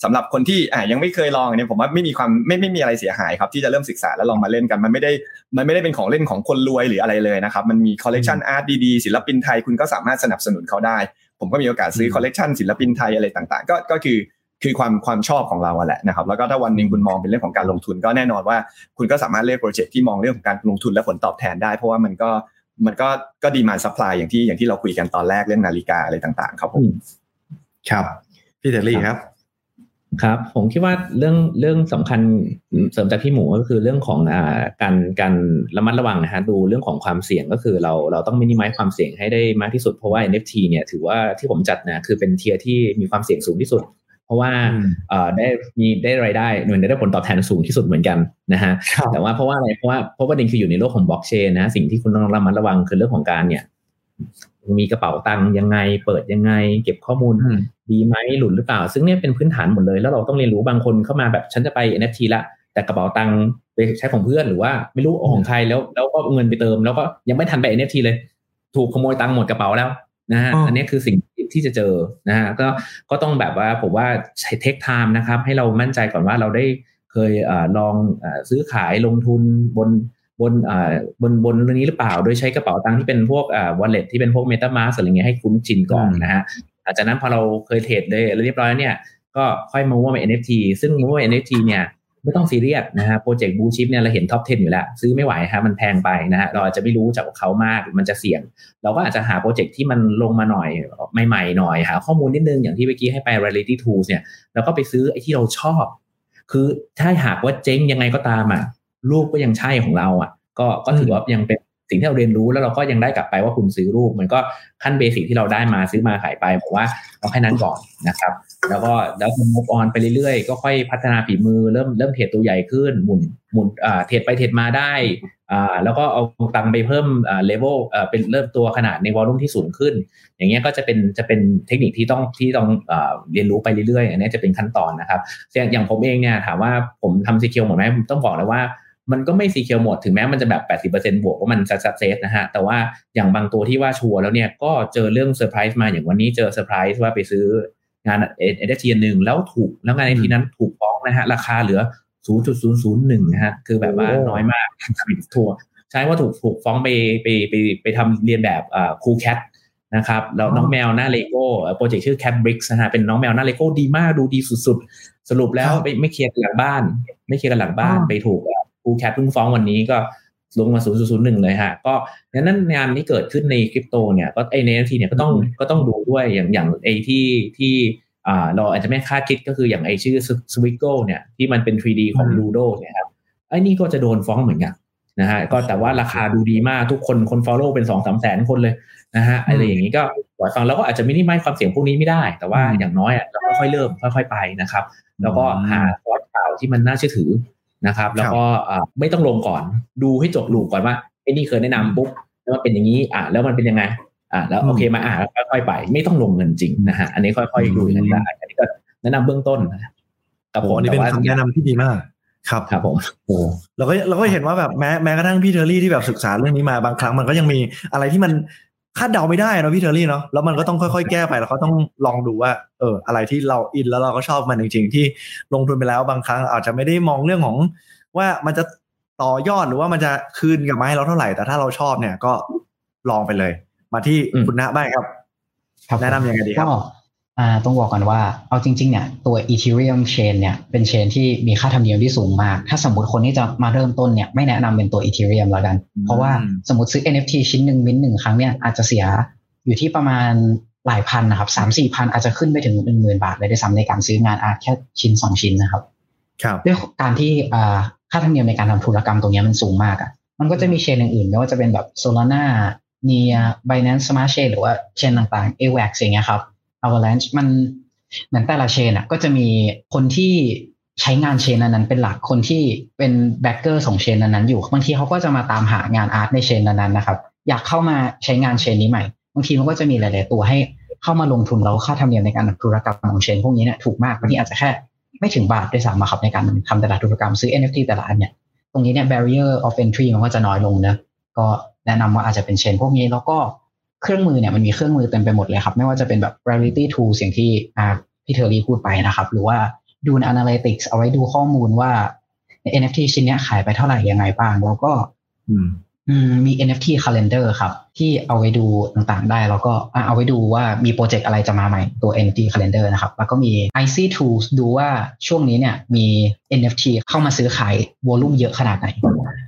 สำหรับคนที่อ่ายังไม่เคยลองเนี่ยผมว่าไม่มีความไม่ไม่มีอะไรเสียหายครับ ที่จะเริ่มศึกษาแล้วลองมาเล่นกันมันไม่ได้มันไม่ได้เป็นของเล่นของคนรวยหรืออะไรเลยนะครับ มันมีคอลเลกชัน art ดีๆศิลปินไทยคุณก็สามารถสนับสนุนเขาได้ ผมก็มีโอกาสซื้อคอลเลกชันศิลปินไทยอะไรต่างๆ ก็ก็คือคือความความชอบของเราแหละนะครับ แล้วก็ถ้าวันหนึ่งคุณมองเป็นเรื่องของการลงทุนก็แน่นอนว่า คุณก็สามารถเลือกโปรเจกต์ที่มองเรื่องของการลงทุนและผลตอบแทนได้ เพราะว่ามันก็มันก็ก็ demand supply อย่างที่อย่างที่เราคุยกันตอนแรกเรื่องนาฬิกาอะไรต่าง ๆ ครับผมครับพี่เทอร์รี่ครับ ครับ ผมคิดว่าเรื่องเรื่องสำคัญเสริมจากพี่หมูก็คือเรื่องของอ่าการการระมัดระวังนะฮะดูเรื่องของความเสี่ยงก็คือเราเราต้องมินิมัลความเสี่ยงให้ได้มากที่สุดเพราะว่า NFT เนี่ยถือว่าที่ผมจัดนะคือเป็น tier ที่มีความเสี่ยงสูงที่สุด เพราะว่าเอ่อได้มีได้รายได้หน่วยได้ผลตอบแทนสูงที่สุดเหมือนกันนะฮะแต่ว่าเพราะว่าอะไรเพราะว่าเพราะว่าประเด็นคืออยู่ในโลกของบล็อกเชนนะสิ่งที่คุณต้องระมัดระวังคือเรื่องของการเนี่ย มีกระเป๋าตังค์ยังไง เปิดยังไง เก็บข้อมูลดีไหมหลุดหรือเปล่า ซึ่งเนี่ยเป็นพื้นฐานหมดเลย แล้วเราต้องเรียนรู้บางคนเข้ามาแบบฉันจะไป NFT ละแต่กระเป๋าตังค์ไปใช้ของเพื่อนหรือว่าไม่รู้ของใครแล้ว แล้วก็เงินไปเติม แล้วก็ยังไม่ทันไป NFT เลย ถูกขโมยตังค์หมดกระเป๋าแล้วนะฮะอันนี้คือสิ่งที่จะเจอนะฮะก็ก็ต้องแบบว่าผมว่าใช้ take time นะครับ ให้เรามั่นใจก่อนว่าเราได้เคยอลองซื้อขายลงทุนบน บนบนบนเรื่องนี้หรือเปล่า โดยใช้กระเป๋าตังค์ที่เป็นพวก wallet ที่เป็นพวก MetaMask อะไรเงี้ยให้คุ้นชินก่อนนะฮะหลังจากนั้นพอเราเคยเทรดเลยเรียบร้อยเนี่ย ก็ค่อยมาว่าเป็น NFT ซึ่งมาว่า NFT เนี่ยไม่ต้องซีเรียสนะฮะโปรเจกต์ blue chip เนี่ยเราเห็น top 10 อยู่แล้ว ซื้อไม่ไหวฮะมันแพงไปนะฮะเราอาจจะไม่รู้จากเขามากมันจะเสี่ยง เราก็อาจจะหาโปรเจกต์ที่มันลงมาหน่อยใหม่ๆหน่อยหาข้อมูลนิดนึงอย่างที่เมื่อกี้ให้ไป reality tools เนี่ยเราก็ไปซื้อไอ้ที่เราชอบ คือถ้าหากว่าเจ๊งยังไงก็ตามอะ รูปก็ยังใช่ของเราอะ ก็ก็ถือว่ายังเป็นสิ่งที่เราเรียนรู้แล้วเราก็ยังได้กลับไปว่าคุณซื้อรูป มันก็ขั้นเบสิกที่เราได้มาซื้อมาขายไปผมว่าเอาแค่นั้นก่อนนะครับ แล้วก็แล้วคุณมุกออนไปเรื่อยๆ ก็ค่อยพัฒนาฝีมือเริ่มเริ่มเทรดตัวใหญ่ขึ้นหมุนหมุนอ่าเทรดไปเทรดมาได้อ่าแล้วก็เอาตังไปเพิ่มอ่าเลเวลอ่าเป็นเริ่มตัวขนาดใน volume ที่สูงขึ้น อย่างเงี้ยก็จะเป็นจะเป็นเทคนิคที่ต้องที่ต้องอ่าเรียนรู้ไปเรื่อยๆอันนี้จะเป็นขั้นตอนนะครับอย่างผมเองเนี่ยถามว่าผมทำ secure หมดไหมผมต้องบอกเลยว่า มันก็ไม่ secure หมดถึงแม้มันจะแบบ 80%บวกว่ามัน success นะฮะ แต่ว่าอย่างบางตัวที่ว่าชัวร์แล้วเนี่ยก็เจอเรื่องเซอร์ไพรส์มาอย่างวันนี้เจอเซอร์ไพรส์ว่าไปซื้องานเอเดทีหนึ่งแล้วถูกแล้วงานในทีนั้นถูกฟ้องนะฮะ ราคาเหลือ 0.001นะฮะ คือแบบว่าน้อยมากทัวร์ใช้ว่าถูกถูกฟ้องไปไปไปไปทำเลียนแบบอ่า Cool Cats นะครับแล้วน้องแมวหน้าเลโก้โปรเจกต์ชื่อ Cat Bricks นะฮะเป็นน้องแมวหน้าเลโก้ดีมากดูดีสุดๆ สรุปแล้วไม่ไม่เคลียร์กันหลังบ้าน ไม่เคลียร์กันหลังบ้านไปถูก Cool Cats เพิ่งฟ้องวันนี้ก็ลงมา 0.01 เลยฮะ ก็ดังนั้นงานนี้เกิดขึ้นในคริปโตเนี่ยก็ไอใน NFT เนี่ยก็ต้องก็ต้องดูด้วยอย่างอย่างไอที่ที่อ่าเราอาจจะไม่คาดคิดก็คืออย่างไอชื่อ s w i g g l e เนี่ยที่มันเป็น 3D ของ Ludo เนี่ยครับไอ้นี่ก็จะโดนฟ้องเหมือนกันนะฮะก็แต่ว่าราคาดูดีมากทุกคนคน follow เป็นสองสามแสนคนเลยนะฮะอะไรอย่างนี้ก็ปล่อยฟังแล้วก็อาจจะมินิมัลความเสี่ยงพวกนี้ไม่ได้ แต่ว่าอย่างน้อยอะเราค่อยๆเริ่มค่อย ๆ ไปนะครับ แล้วก็หาคอร์สข่าวที่มันน่าเชื่อถือ นะครับ แล้วก็ไม่ต้องลงก่อน ดูให้จบลูกก่อนว่าไอ้นี่เคยแนะนำปุ๊บแล้วมันเป็นอย่างนี้อ่าแล้วมันเป็นยังไงอ่าแล้วโอเคมาอ่าแล้วค่อยๆไป ไม่ต้องลงเงินจริงนะฮะอันนี้ค่อยๆดูกันได้อันนี้ก็แนะนำเบื้องต้นกับผมนี่เป็นคำแนะนำที่ดีมากครับครับผมโอ้เราก็เราก็เห็นว่าแบบแม้แม้กระทั่งพี่เทอร์รี่ที่แบบศึกษาเรื่องนี้มาบางครั้งมันก็ยังมีอะไรที่มัน คาดเดาไม่ได้นะพี่เทอร์รี่เนาะแล้วมันก็ต้องค่อยๆแก้ไปแล้วก็ต้องลองดูว่าเอออะไรที่เราอินแล้วเราก็ชอบมันจริง ๆ ที่ลงทุนไปแล้วบางครั้งอาจจะไม่ได้มองเรื่องของว่ามันจะต่อยอดหรือว่ามันจะคืนกลับมาให้เราเท่าไหร่ แต่ถ้าเราชอบเนี่ยก็ลองไปเลย มาที่คุณณบ้างครับครับแนะนำยังไงดีครับก็ อ่าต้องบอกก่อนว่าเอาจริงๆเนี่ยตัว Ethereum Chain เนี่ยเป็นเชนที่มีค่าธรรมเนียมที่สูงมาก ถ้าสมมติคนที่จะมาเริ่มต้นเนี่ยไม่แนะนำเป็นตัว Ethereum แล้วกัน เพราะว่าสมมติซื้อ NFT ชิ้นหนึ่งมิ้นหนึ่งครั้งเนี่ยอาจจะเสียอยู่ที่ประมาณหลายพันนะครับสามสี่พันอาจจะขึ้นไปถึงหนึ่งหมื่นบาทเลยด้วยซ้ำในการซื้องานอาร์ตแค่ชิ้นสองชิ้นนะครับครับด้วยการที่อ่าค่าธรรมเนียมในการทำธุรกรรมตรงเนี้ยมันสูงมากอะมันก็จะมี chain อื่นๆไม่ว่าจะเป็นแบบ Solana Near Binance Smart Chain หรือว่า chain ต่างๆ AVAX อย่างเงี้ยครับ Avalanche มันเหมือนแต่ละ chain อะก็จะมีคนที่ใช้งาน chain นั้นเป็นหลักคนที่เป็น backer ของ chain นั้นอยู่บางทีเขาก็จะมาตามหางาน art ใน chain นั้นนะครับ อยากเข้ามาใช้งาน chain นี้ใหม่บางทีมันก็จะมีหลาย ๆ ตัวให้เข้ามาลงทุนแล้วค่าธรรมเนียมในการทำธุรกรรมของ chain พวกนี้เนี่ยถูกมากบางทีอาจจะแค่ไม่ถึงบาทด้วยซ้ำอะครับในการทำแต่ละธุรกรรมซื้อ NFT แต่ละอันเนี่ยตรงนี้เนี่ย barrier of entry มันก็จะน้อยลงนะก็แนะนำว่าอาจจะเป็นเชนพวกนี้แล้วก็ เครื่องมือเนี่ยมันมีเครื่องมือเต็มไปหมดเลยครับ ไม่ว่าจะเป็นแบบ reality tools อย่างที่อ่าพี่เทอรี่พูดไปนะครับ หรือว่าดู analytics เอาไว้ดูข้อมูลว่า NFT ชิ้นเนี้ยขายไปเท่าไหร่ยังไงบ้าง แล้วก็อืมอืมมี NFT calendar ครับ ที่เอาไว้ดูต่างๆได้ แล้วก็อะเอาไว้ดูว่ามีโปรเจกต์อะไรจะมาใหม่ตัว NFT calendar นะครับ แล้วก็มี icy.tools ดูว่าช่วงนี้เนี่ยมี NFT เข้ามาซื้อขาย volume เยอะขนาดไหน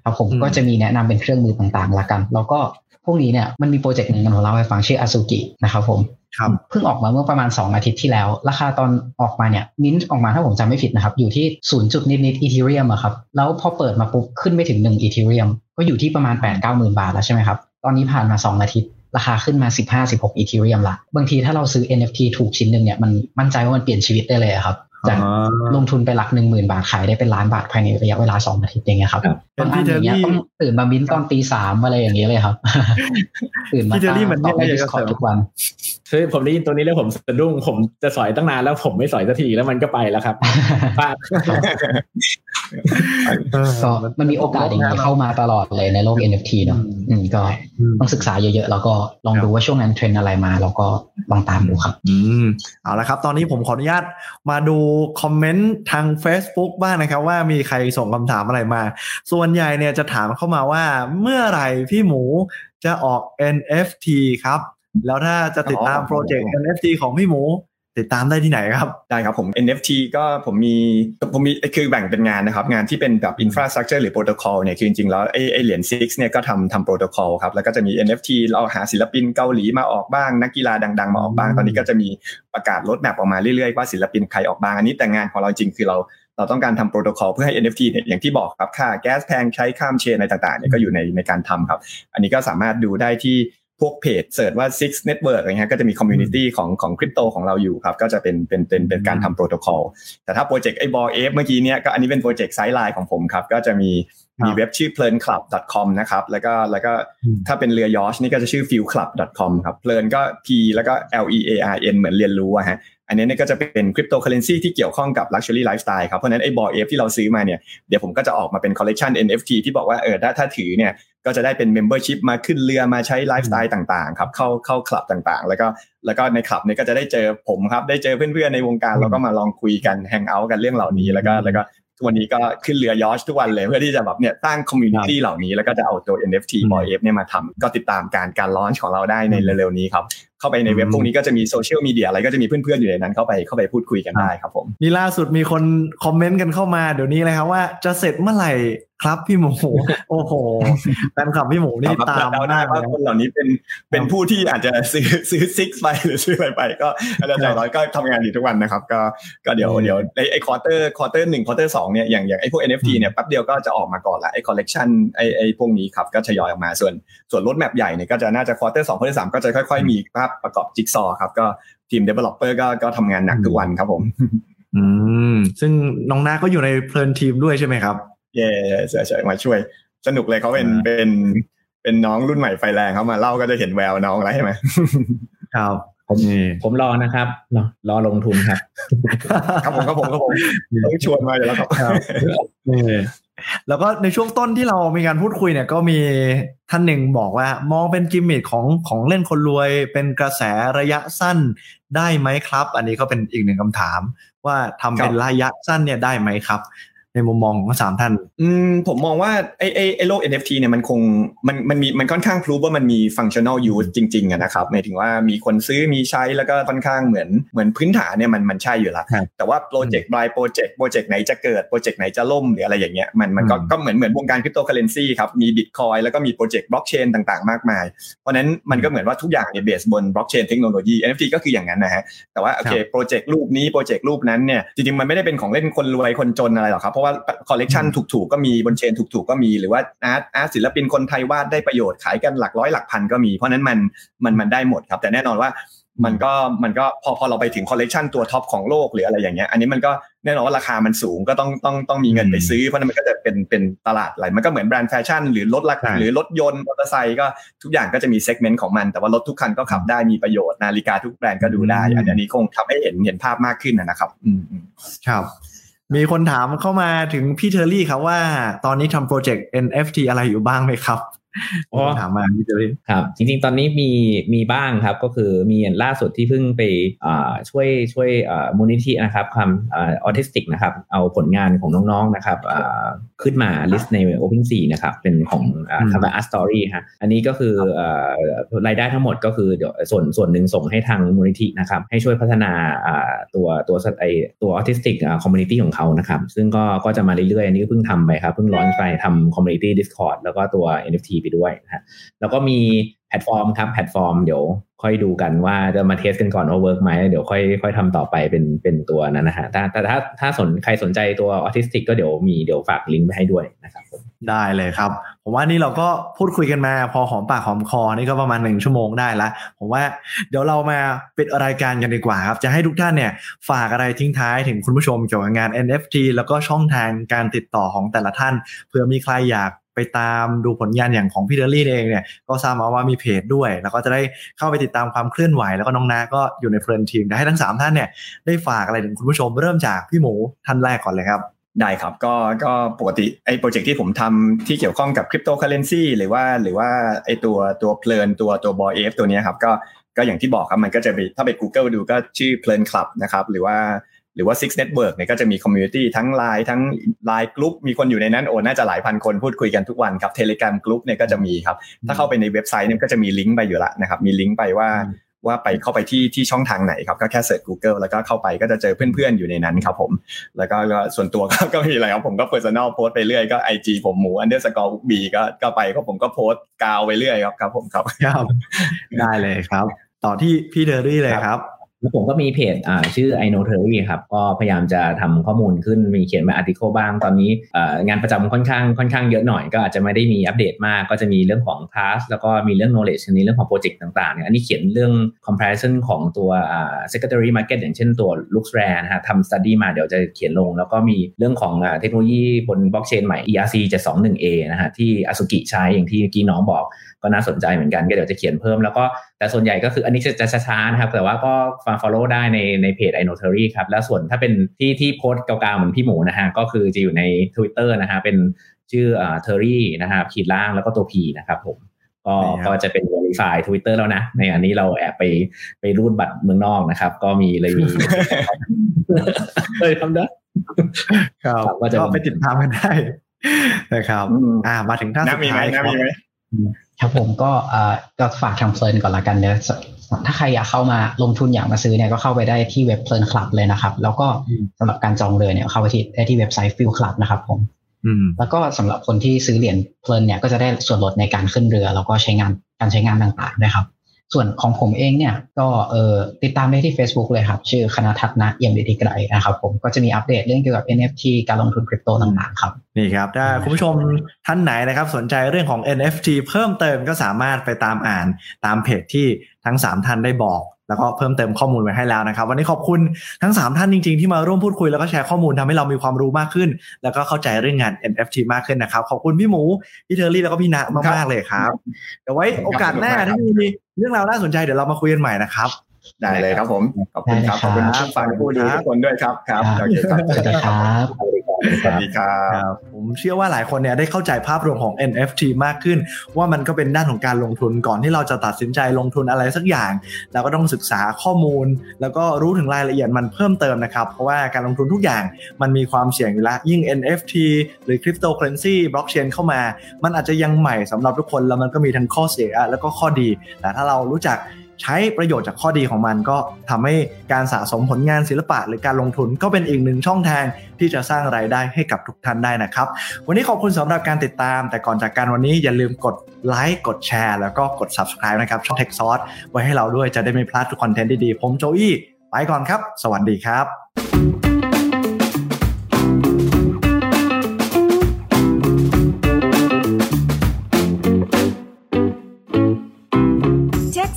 ครับผมอืมก็จะมีแนะนำเป็นเครื่องมือต่างๆละกัน แล้วก็ พวกนี้เนี่ยมันมีโปรเจกต์หนึ่งผมเล่าให้ฟังชื่อ Azuki นะครับผมครับเพิ่งออกมาเมื่อประมาณ 2 อาทิตย์ที่แล้ว ราคาตอนออกมาเนี่ยมิ้นออกมาถ้าผมจำไม่ผิดนะครับ อยู่ที่0จุดนิดๆ Ethereum อะครับ แล้วพอเปิดมาปุ๊บขึ้นไปถึง1 Ethereum ก็อยู่ที่ประมาณ8 9หมื่นบาทแล้วใช่ไหมครับ ตอนนี้ผ่านมา 2 อาทิตย์ ราคาขึ้นมา 15 16 Ethereum ละบางทีถ้าเราซื้อ NFT ถูกชิ้นหนึ่งเนี่ยมันมั่นใจว่ามันเปลี่ยนชีวิตได้เลยอะครับ จากลงทุนไปหลักหนึ่งหมื่นบาทขายได้เป็นล้านบาทภายในระยะเวลาสองอาทิตย์อย่างเงี้ยครับครับบางอันอย่างเงี้ยเป็นพี่เทอรี่ต้องตื่นมามิ้นตอนตีสามอะไรอย่างเงี้ยเลยครับ ตื่นมาพี่เทอรี่เหมือนตอบในมีอะไรอยากจะ Discord เสริมทุกวัน คือผมได้ยินตัวนี้แล้วผมสะดุ้งผมจะสอยตั้งนานแล้วผมไม่สอยสักทีแล้วมันก็ไปแล้วครับพลาดก็มันมีโอกาสอย่างนี้เข้ามาตลอดเลยในโลก NFT เนอะอืมก็ต้องศึกษาเยอะๆ แล้วก็ลองดูว่าช่วงนั้นเทรนด์อะไรมาแล้วก็ลองตามดูครับ อืมเอาละครับ ตอนนี้ผมขออนุญาตมาดูคอมเมนต์ทาง Facebook บ้างนะครับ ว่ามีใครส่งคำถามอะไรมา ส่วนใหญ่เนี่ยจะถามเข้ามาว่าเมื่อไหร่พี่หมูจะออก NFT ครับ แล้วถ้าจะติดตามอ๋อโปรเจกต์ NFT ของพี่หมู ติดตามได้ที่ไหนครับ ได้ครับผม NFT ก็ผมมีผมมีคือแบ่งเป็นงานนะครับ งานที่เป็นแบบ infrastructure หรือ protocol เนี่ยคือจริง ๆ แล้วไอ้ไอ้เหรียญ Six เนี่ยก็ทำทำ protocol ครับ แล้วก็จะมี NFT เราหาศิลปินเกาหลีมาออกบ้าง นักกีฬาดัง ๆ มาออกบ้าง ตอนนี้ก็จะมีประกาศ roadmap ออกมาเรื่อยๆว่าศิลปินใครออกบ้างอันนี้แต่งานของเราจริงคือเราเราต้องการทำโปรโตคอลเพื่อให้ NFT เนี่ยอย่างที่บอกครับค่าแก๊สแพงใช้ข้าม chain อะไรต่างๆเนี่ยก็อยู่ในในการทำครับ อันนี้ก็สามารถดูได้ที่ พวกเพจ search ว่า Six Network อะไรเงี้ยก็จะมี community ของของคริปโตของเราอยู่ครับ ก็จะเป็นเป็นเป็นเป็นการทำโปรโตคอลแต่ถ้าโปรเจกต์ไอ้บอเอฟเมื่อกี้เนี่ยก็อันนี้เป็นโปรเจกต์ sideline ของผมครับ ก็จะมีมีเว็บชื่อ p l a n club com นะครับ แล้วก็แล้วก็อืมถ้าเป็นเรือยอชนี่ก็จะชื่อ fuel club com ครับ เพลินก็ p แล้วก็ l e a r n เหมือนเรียนรู้อะฮะ อันนี้เนี่ยก็จะเป็นคริปโตเคอเรนซีที่เกี่ยวข้องกับ Luxury Lifestyle ครับ เพราะฉะนั้นไอ้บอเอฟที่เราซื้อมาเนี่ยเดี๋ยวผมก็จะออกมาเป็นคอลเล t ชัน NFT ที่บอกว่าเออถ้าถ้าถือเนี่ยก็จะได้เป็น Membership มาขึ้นเรือมาใช้ไลฟ์สไตล์ต่างๆครับเข้าเข้าคลับต่างๆ แล้วก็แล้วก็ในคลับเนี่ยก็จะได้เจอผมครับได้เจอเพื่อนๆในวงการแล้วก็มาลองคุยกัน hang out กันเรื่องเหล่านี้แล้วก็แล้วก็ทุกวันนี้ก็ขึ้นเรือยอชทุกวันเลยเพื่อที่จะแบบเนี่ยสร้าง community เหล่านี้แล้วก็จะเอาตัว NFT บอยเอฟเนี่ยมาทำก็ติดตามการการ launch ของเราได้ในเร็วๆนี้ครับ เข้าไปในเว็บพวกนี้ก็จะมีโซเชียลมีเดียอะไรก็จะมีเพื่อนๆอยู่ในนั้นเข้าไปเข้าไปพูดคุยกันได้ครับผมนี่ล่าสุดมีคนคอมเมนต์กันเข้ามาเดี๋ยวนี้เลยครับว่าจะเสร็จเมื่อไหร่ครับพี่หมูโอ้โหแฟนคลับพี่หมูนี่ครับตามเดาได้มากเลว่าคนเหล่านี้เป็นเป็นผู้ที่อาจจะซื้อซื้อ Six ไปหรือซื้ออะไรไปก็อาจารย์อย่างน้อยก็ทำงานอยู่ทุกวันนะครับ ก็ก็เดี๋ยวอืมเดี๋ยวไอ้ไอ้ quarter quarter หนึ่ง quarter สองเนี่ยอย่างอย่างไอ้พวก NFT เนี่ยแป๊บเดียวก็จะออกมาก่อนละไอ้คอลเลกชันไอ้ไอ้พวกนี้ครับก็ทยอยออกมาส่วนส่วน roadmap ใหญ่เนี่ยก็จะน่าจะ quarter สอง quarter สามก็จะค่อยๆมีภาพประกอบจิ๊กซอว์ครับก็ทีม developer ก็ก็ทำงานหนักทุกวันครับผม อืม ซึ่งน้องนาก็อยู่ใน Plearn team ด้วยใช่ไหมครับ เย่ใช่ใช่มาช่วย สนุกเลยเขาเป็นอ่าเป็นเป็นน้องรุ่นใหม่ไฟแรงเขามาเล่าก็จะเห็นแววน้องแล้วใช่ไหมครับผมผมรอนะครับเนาะรอลงทุนครับ ครับผมครับผมครับผมต้องชวนมาอยู่แล้วครับ แล้วก็ในช่วงต้นที่เรามีการพูดคุยเนี่ยก็มีท่านหนึ่งบอกว่ามองเป็นกิมมิคของของเล่นคนรวย เป็นกระแสระยะสั้นได้ไหมครับ อันนี้ก็เป็นอีกหนึ่งคำถาม ว่าทำเป็นระยะสั้นเนี่ยได้ไหมครับ ในมุมมองของสามท่าน อืมผมมองว่าไอ้ไอ้ไอ้โลก NFT เนี่ยมันคงมันมันมีมันค่อนข้าง prove ว่ามันมี functional use จริงๆอะนะครับหมายถึงว่ามีคนซื้อมีใช้แล้วก็ค่อนข้างเหมือนเหมือนพื้นฐานเนี่ยมันมันใช่อยู่แล้วแต่ว่า project by project โปรเจกต์ไหนจะเกิดโปรเจกต์ไหนจะล่มหรืออะไรอย่างเงี้ยมันมันก็ก็เหมือนเหมือนวงการคริปโตเคอเรนซีครับมีบิตคอยแล้วก็มีโปรเจกต์บล็อกเชนต่างๆ มากมาย เพราะนั้นมันก็เหมือนว่าทุกอย่างเนี่ย base บนบล็อกเชนเทคโนโลยี NFT ก็คืออย่างนั้นนะฮะแต่ว่าโอเคโปรเจกต์รูปนี้โปรเจกต์รูปนั้นเนี่ยจริงๆมันไม่ได้เป็นของเล่นคนรวยคนจนอะไรหรอกครับเพราะว่าคอลเลกชันถูกๆก็มีบน chain ถูกๆก็มีหรือว่า art art ศิลปินคนไทยวาดได้ประโยชน์ขายกันหลักร้อยหลักพันก็มี เพราะนั้นมันมันมันได้หมดครับ แต่แน่นอนว่ามันก็มันก็พอพอเราไปถึงคอลเลกชันตัวท็อปของโลกหรืออะไรอย่างเงี้ยอันนี้มันก็แน่นอนว่าราคามันสูงก็ต้องต้องต้องมีเงินไปซื้อเพราะนั้นมันก็จะเป็นเป็นตลาดอะไรมันก็เหมือนแบรนด์แฟชั่นหรือรถราคาหรือรถยนต์มอเตอร์ไซค์ก็ทุกอย่างก็จะมี segment ของมัน แต่ว่ารถทุกคันก็ขับได้มีประโยชน์นาฬิกาทุกแบรนด์ก็ดูได้ อันนี้คงทำให้เห็นเห็นภาพมากขึ้นนะครับ อืมครับ มีคนถามเข้ามาถึงพี่เทอร์รี่ครับว่า ตอนนี้ทำโปรเจกต์ NFT อะไรอยู่บ้างไหมครับ ถามมาพี่เทอร์รี่ครับ จริง ๆ ตอนนี้มีมีบ้างครับ ก็คือมีอันล่าสุดที่เพิ่งไปอ่าช่วยช่วยอ่ามูลนิธินะครับความอ่าออทิสติกนะครับ เอาผลงานของน้อง ๆ นะครับอ่าขึ้นมา list ใน OpenSea นะครับ เป็นของอ่าคำว่า Art Story ฮะอันนี้ก็คืออ่ารายได้ทั้งหมดก็คือเดี๋ยวส่วนส่วนหนึ่งส่งให้ทางมูลนิธินะครับ ให้ช่วยพัฒนาอ่าตัวตัวไอตัวออทิสติก community ของเขานะครับ ซึ่งก็ก็จะมาเรื่อยๆ อันนี้ก็เพิ่งทำไปครับ เพิ่ง launch ไปทำ community Discord แล้วก็ตัว NFT ไปด้วยนะแล้วก็มีแพลตฟอร์มครับแพลตฟอร์มเดี๋ยวค่อยดูกันว่าจะมา test กันก่อนว่า work ไหมเดี๋ยวค่อยค่อยทำต่อไปเป็นเป็นตัวนั้นนะฮะแต่แต่ถ้าถ้าสนใครสนใจตัวออทิสติกก็เดี๋ยวมีเดี๋ยวฝากลิงก์ไปให้ด้วยนะครับผมได้เลยครับ ผมว่านี่เราก็พูดคุยกันมาพอหอมปากหอมคอนี่ก็ประมาณหนึ่งชั่วโมงได้ละผมว่าเดี๋ยวเรามาปิดรายการกันดีกว่าครับ จะให้ทุกท่านเนี่ยฝากอะไรทิ้งท้ายถึงคุณผู้ชมเกี่ยวกับงาน NFT แล้วก็ช่องทางการติดต่อของแต่ละท่านเผื่อมีใครอยาก ไปตามดูผลงานอย่างของพี่เดลี่เองเนี่ยก็ทราบมาว่ามีเพจด้วย แล้วก็จะได้เข้าไปติดตามความเคลื่อนไหว แล้วก็น้องนาก็อยู่ในเพลินทีมให้ทั้งสามท่านเนี่ยได้ฝากอะไรถึงคุณผู้ชมเริ่มจากพี่หมูท่านแรกก่อนเลยครับได้ครับก็ก็ปกติไอ้โปรเจกต์ที่ผมทำที่เกี่ยวข้องกับคริปโตเคอเรนซีหรือว่าหรือว่าไอ้ตัวตัวเพลินตัวตัวบอยเอฟตัวนี้ครับก็ก็อย่างที่บอกครับมันก็จะไปถ้าไป Google ดูก็ชื่อเพลินคลับนะครับหรือว่า หรือว่า Six Network เนี่ยก็จะมีคอมมูนิตี้ทั้ง Line ทั้ง Line กลุ่มมีคนอยู่ในนั้นโอ้น่าจะหลายพันคนพูดคุยกันทุกวันครับ Telegram กลุ่มเนี่ยก็จะมีครับ ถ้าเข้าไปในเว็บไซต์เนี่ยก็จะมีลิงก์ไปอยู่ละนะครับ มีลิงก์ไปว่าว่าไปเข้าไปที่ที่ช่องทางไหนครับ ก็แค่เสิร์ช Google แล้วก็เข้าไปก็จะเจอเพื่อนๆอยู่ในนั้นครับผม แล้วก็ก็ส่วนตัวก็ก็มีอะไรครับผมก็ personal โพสไปเรื่อยก็ IG ผมหมู underscore บีก็ก็ไปก็ผมก็โพสต์กาวไปเรื่อยครับครับผมครับครับได้เลยครับ ต่อที่พี่ Theory เลยครับ แล้วผมก็มีเพจอ่าชื่อ I know Theory ครับ ก็พยายามจะทำข้อมูลขึ้นมีเขียนมา article บ้าง ตอนนี้งานประจำค่อนข้างค่อนข้างเยอะหน่อย ก็อาจจะไม่ได้มีอัปเดตมาก ก็จะมีเรื่องของ class แล้วก็มีเรื่อง knowledge ในเรื่องของ project ต่างๆเนี่ยอันนี้เขียนเรื่อง comparison ของตัวอ่า secondary market อย่างเช่นตัว LooksRare นะฮะทำ study มาเดี๋ยวจะเขียนลง แล้วก็มีเรื่องของเทคโนโลยีบนบล็อกเชนใหม่ ERC 721A นะฮะที่อสุกิใช้อย่างที่เมื่อกี้น้องบอก ก็น่าสนใจเหมือนกันก็เดี๋ยวจะเขียนเพิ่มแล้วก็แต่ส่วนใหญ่ก็คืออันนี้จะจะช้าๆนะครับ แต่ว่าก็ฟัง follow ได้ในในเพจ i n o t e r y ครับ แล้วส่วนถ้าเป็นที่ที่โพสต์เก่าๆเหมือนพี่หมูนะฮะก็คือจะอยู่ใน Twitter นะฮะเป็นชื่ออ่า t e r r y นะครับขีดล่างแล้วก็ตัว P นะครับผมก็นี่ครับก็จะเป็น verify Twitter แล้วนะ ในอันนี้เราแอบไปไปรูดบัตรเมืองนอกนะครับ ก็มีเลยมีเลยทำได้ครับครับก็จะก็ไปติดตามกันได้นะครับอืมอ่ามาถึงท่านสุน้ำดมีไหมท้ายครับน้ำมีไหม ครับผมก็เอ่อก็ฝากทางเพลินก่อนละกันเนอะสถ้าใครอยากเข้ามาลงทุนอยากมาซื้อเนี่ยก็เข้าไปได้ที่เว็บเพลินคลับเลยนะครับ แล้วก็สำหรับการจองเรือเนี่ยเข้าไปที่ได้ที่เว็บไซต์ฟิลคลับนะครับผมอืมแล้วก็สำหรับคนที่ซื้อเหรียญเพลินเนี่ยก็จะได้ส่วนลดในการขึ้นเรือ แล้วก็ใช้งานการใช้งานต่างๆด้วยครับ ส่วนของผมเองเนี่ยก็เอ่อติดตามได้ที่ Facebook เลยครับ ชื่อคณะทัศนะเอี่ยมดีทีไกรนะครับผมก็จะมีอัปเดตเรื่องเกี่ยวกับ NFT การลงทุนคริปโตต่างๆครับนี่ครับ ถ้าคุณผู้ชมท่านไหนนะครับ สนใจเรื่องของ NFT เพิ่มเติมก็สามารถไปตามอ่านตามเพจที่ทั้ง 3 ท่านได้บอก แล้วก็เพิ่มเติมข้อมูลไว้ให้แล้วนะครับ วันนี้ขอบคุณทั้ง 3 ท่านจริง ๆ ที่มาร่วมพูดคุยแล้วก็แชร์ข้อมูลทำให้เรามีความรู้มากขึ้น แล้วก็เข้าใจเรื่องงาน NFT มากขึ้นนะครับขอบคุณพี่หมูพี่เทอร์รี่แล้วก็พี่ณมากๆเลยครับเดี๋ยวไว้โอกาสหน้าถ้ามีเรื่องราวน่าสนใจเดี๋ยวเรามาคุยกันใหม่นะครับได้เลยครับผมขอบคุณครับขอบคุณผู้ฟังผู้ดูทุกคนด้วยครับครับโอเคครับ สวัสดีครับสวัสดีครับครับผมเชื่อว่าหลายคนเนี่ยได้เข้าใจภาพรวมของ NFT มากขึ้น ว่ามันก็เป็นด้านของการลงทุนก่อนที่เราจะตัดสินใจลงทุนอะไรสักอย่างเราก็ต้องศึกษาข้อมูล แล้วก็รู้ถึงรายละเอียดมันเพิ่มเติมนะครับ เพราะว่าการลงทุนทุกอย่างมันมีความเสี่ยงอยู่แล้วยิ่ง NFT หรือคริปโตเคอร์เรนซีบล็อกเชนเข้ามา มันอาจจะยังใหม่สำหรับทุกคนแล้วมันก็มีทั้งข้อเสียแล้วก็ข้อดีแต่ถ้าเรารู้จัก ใช้ประโยชน์จากข้อดีของมันก็ทำให้การสะสมผลงานศิลปะ หรือการลงทุนก็เป็นอีกหนึ่งช่องทางที่จะสร้างรายได้ให้กับทุกท่านได้นะครับ วันนี้ขอบคุณสำหรับการติดตาม แต่ก่อนจากการวันนี้อย่าลืมกดไลค์กดแชร์แล้วก็กด subscribe นะครับช่อง Tech Source ไว้ให้เราด้วยจะได้ไม่พลาดทุก content ดีๆผมโจอี้ไปก่อนครับ สวัสดีครับ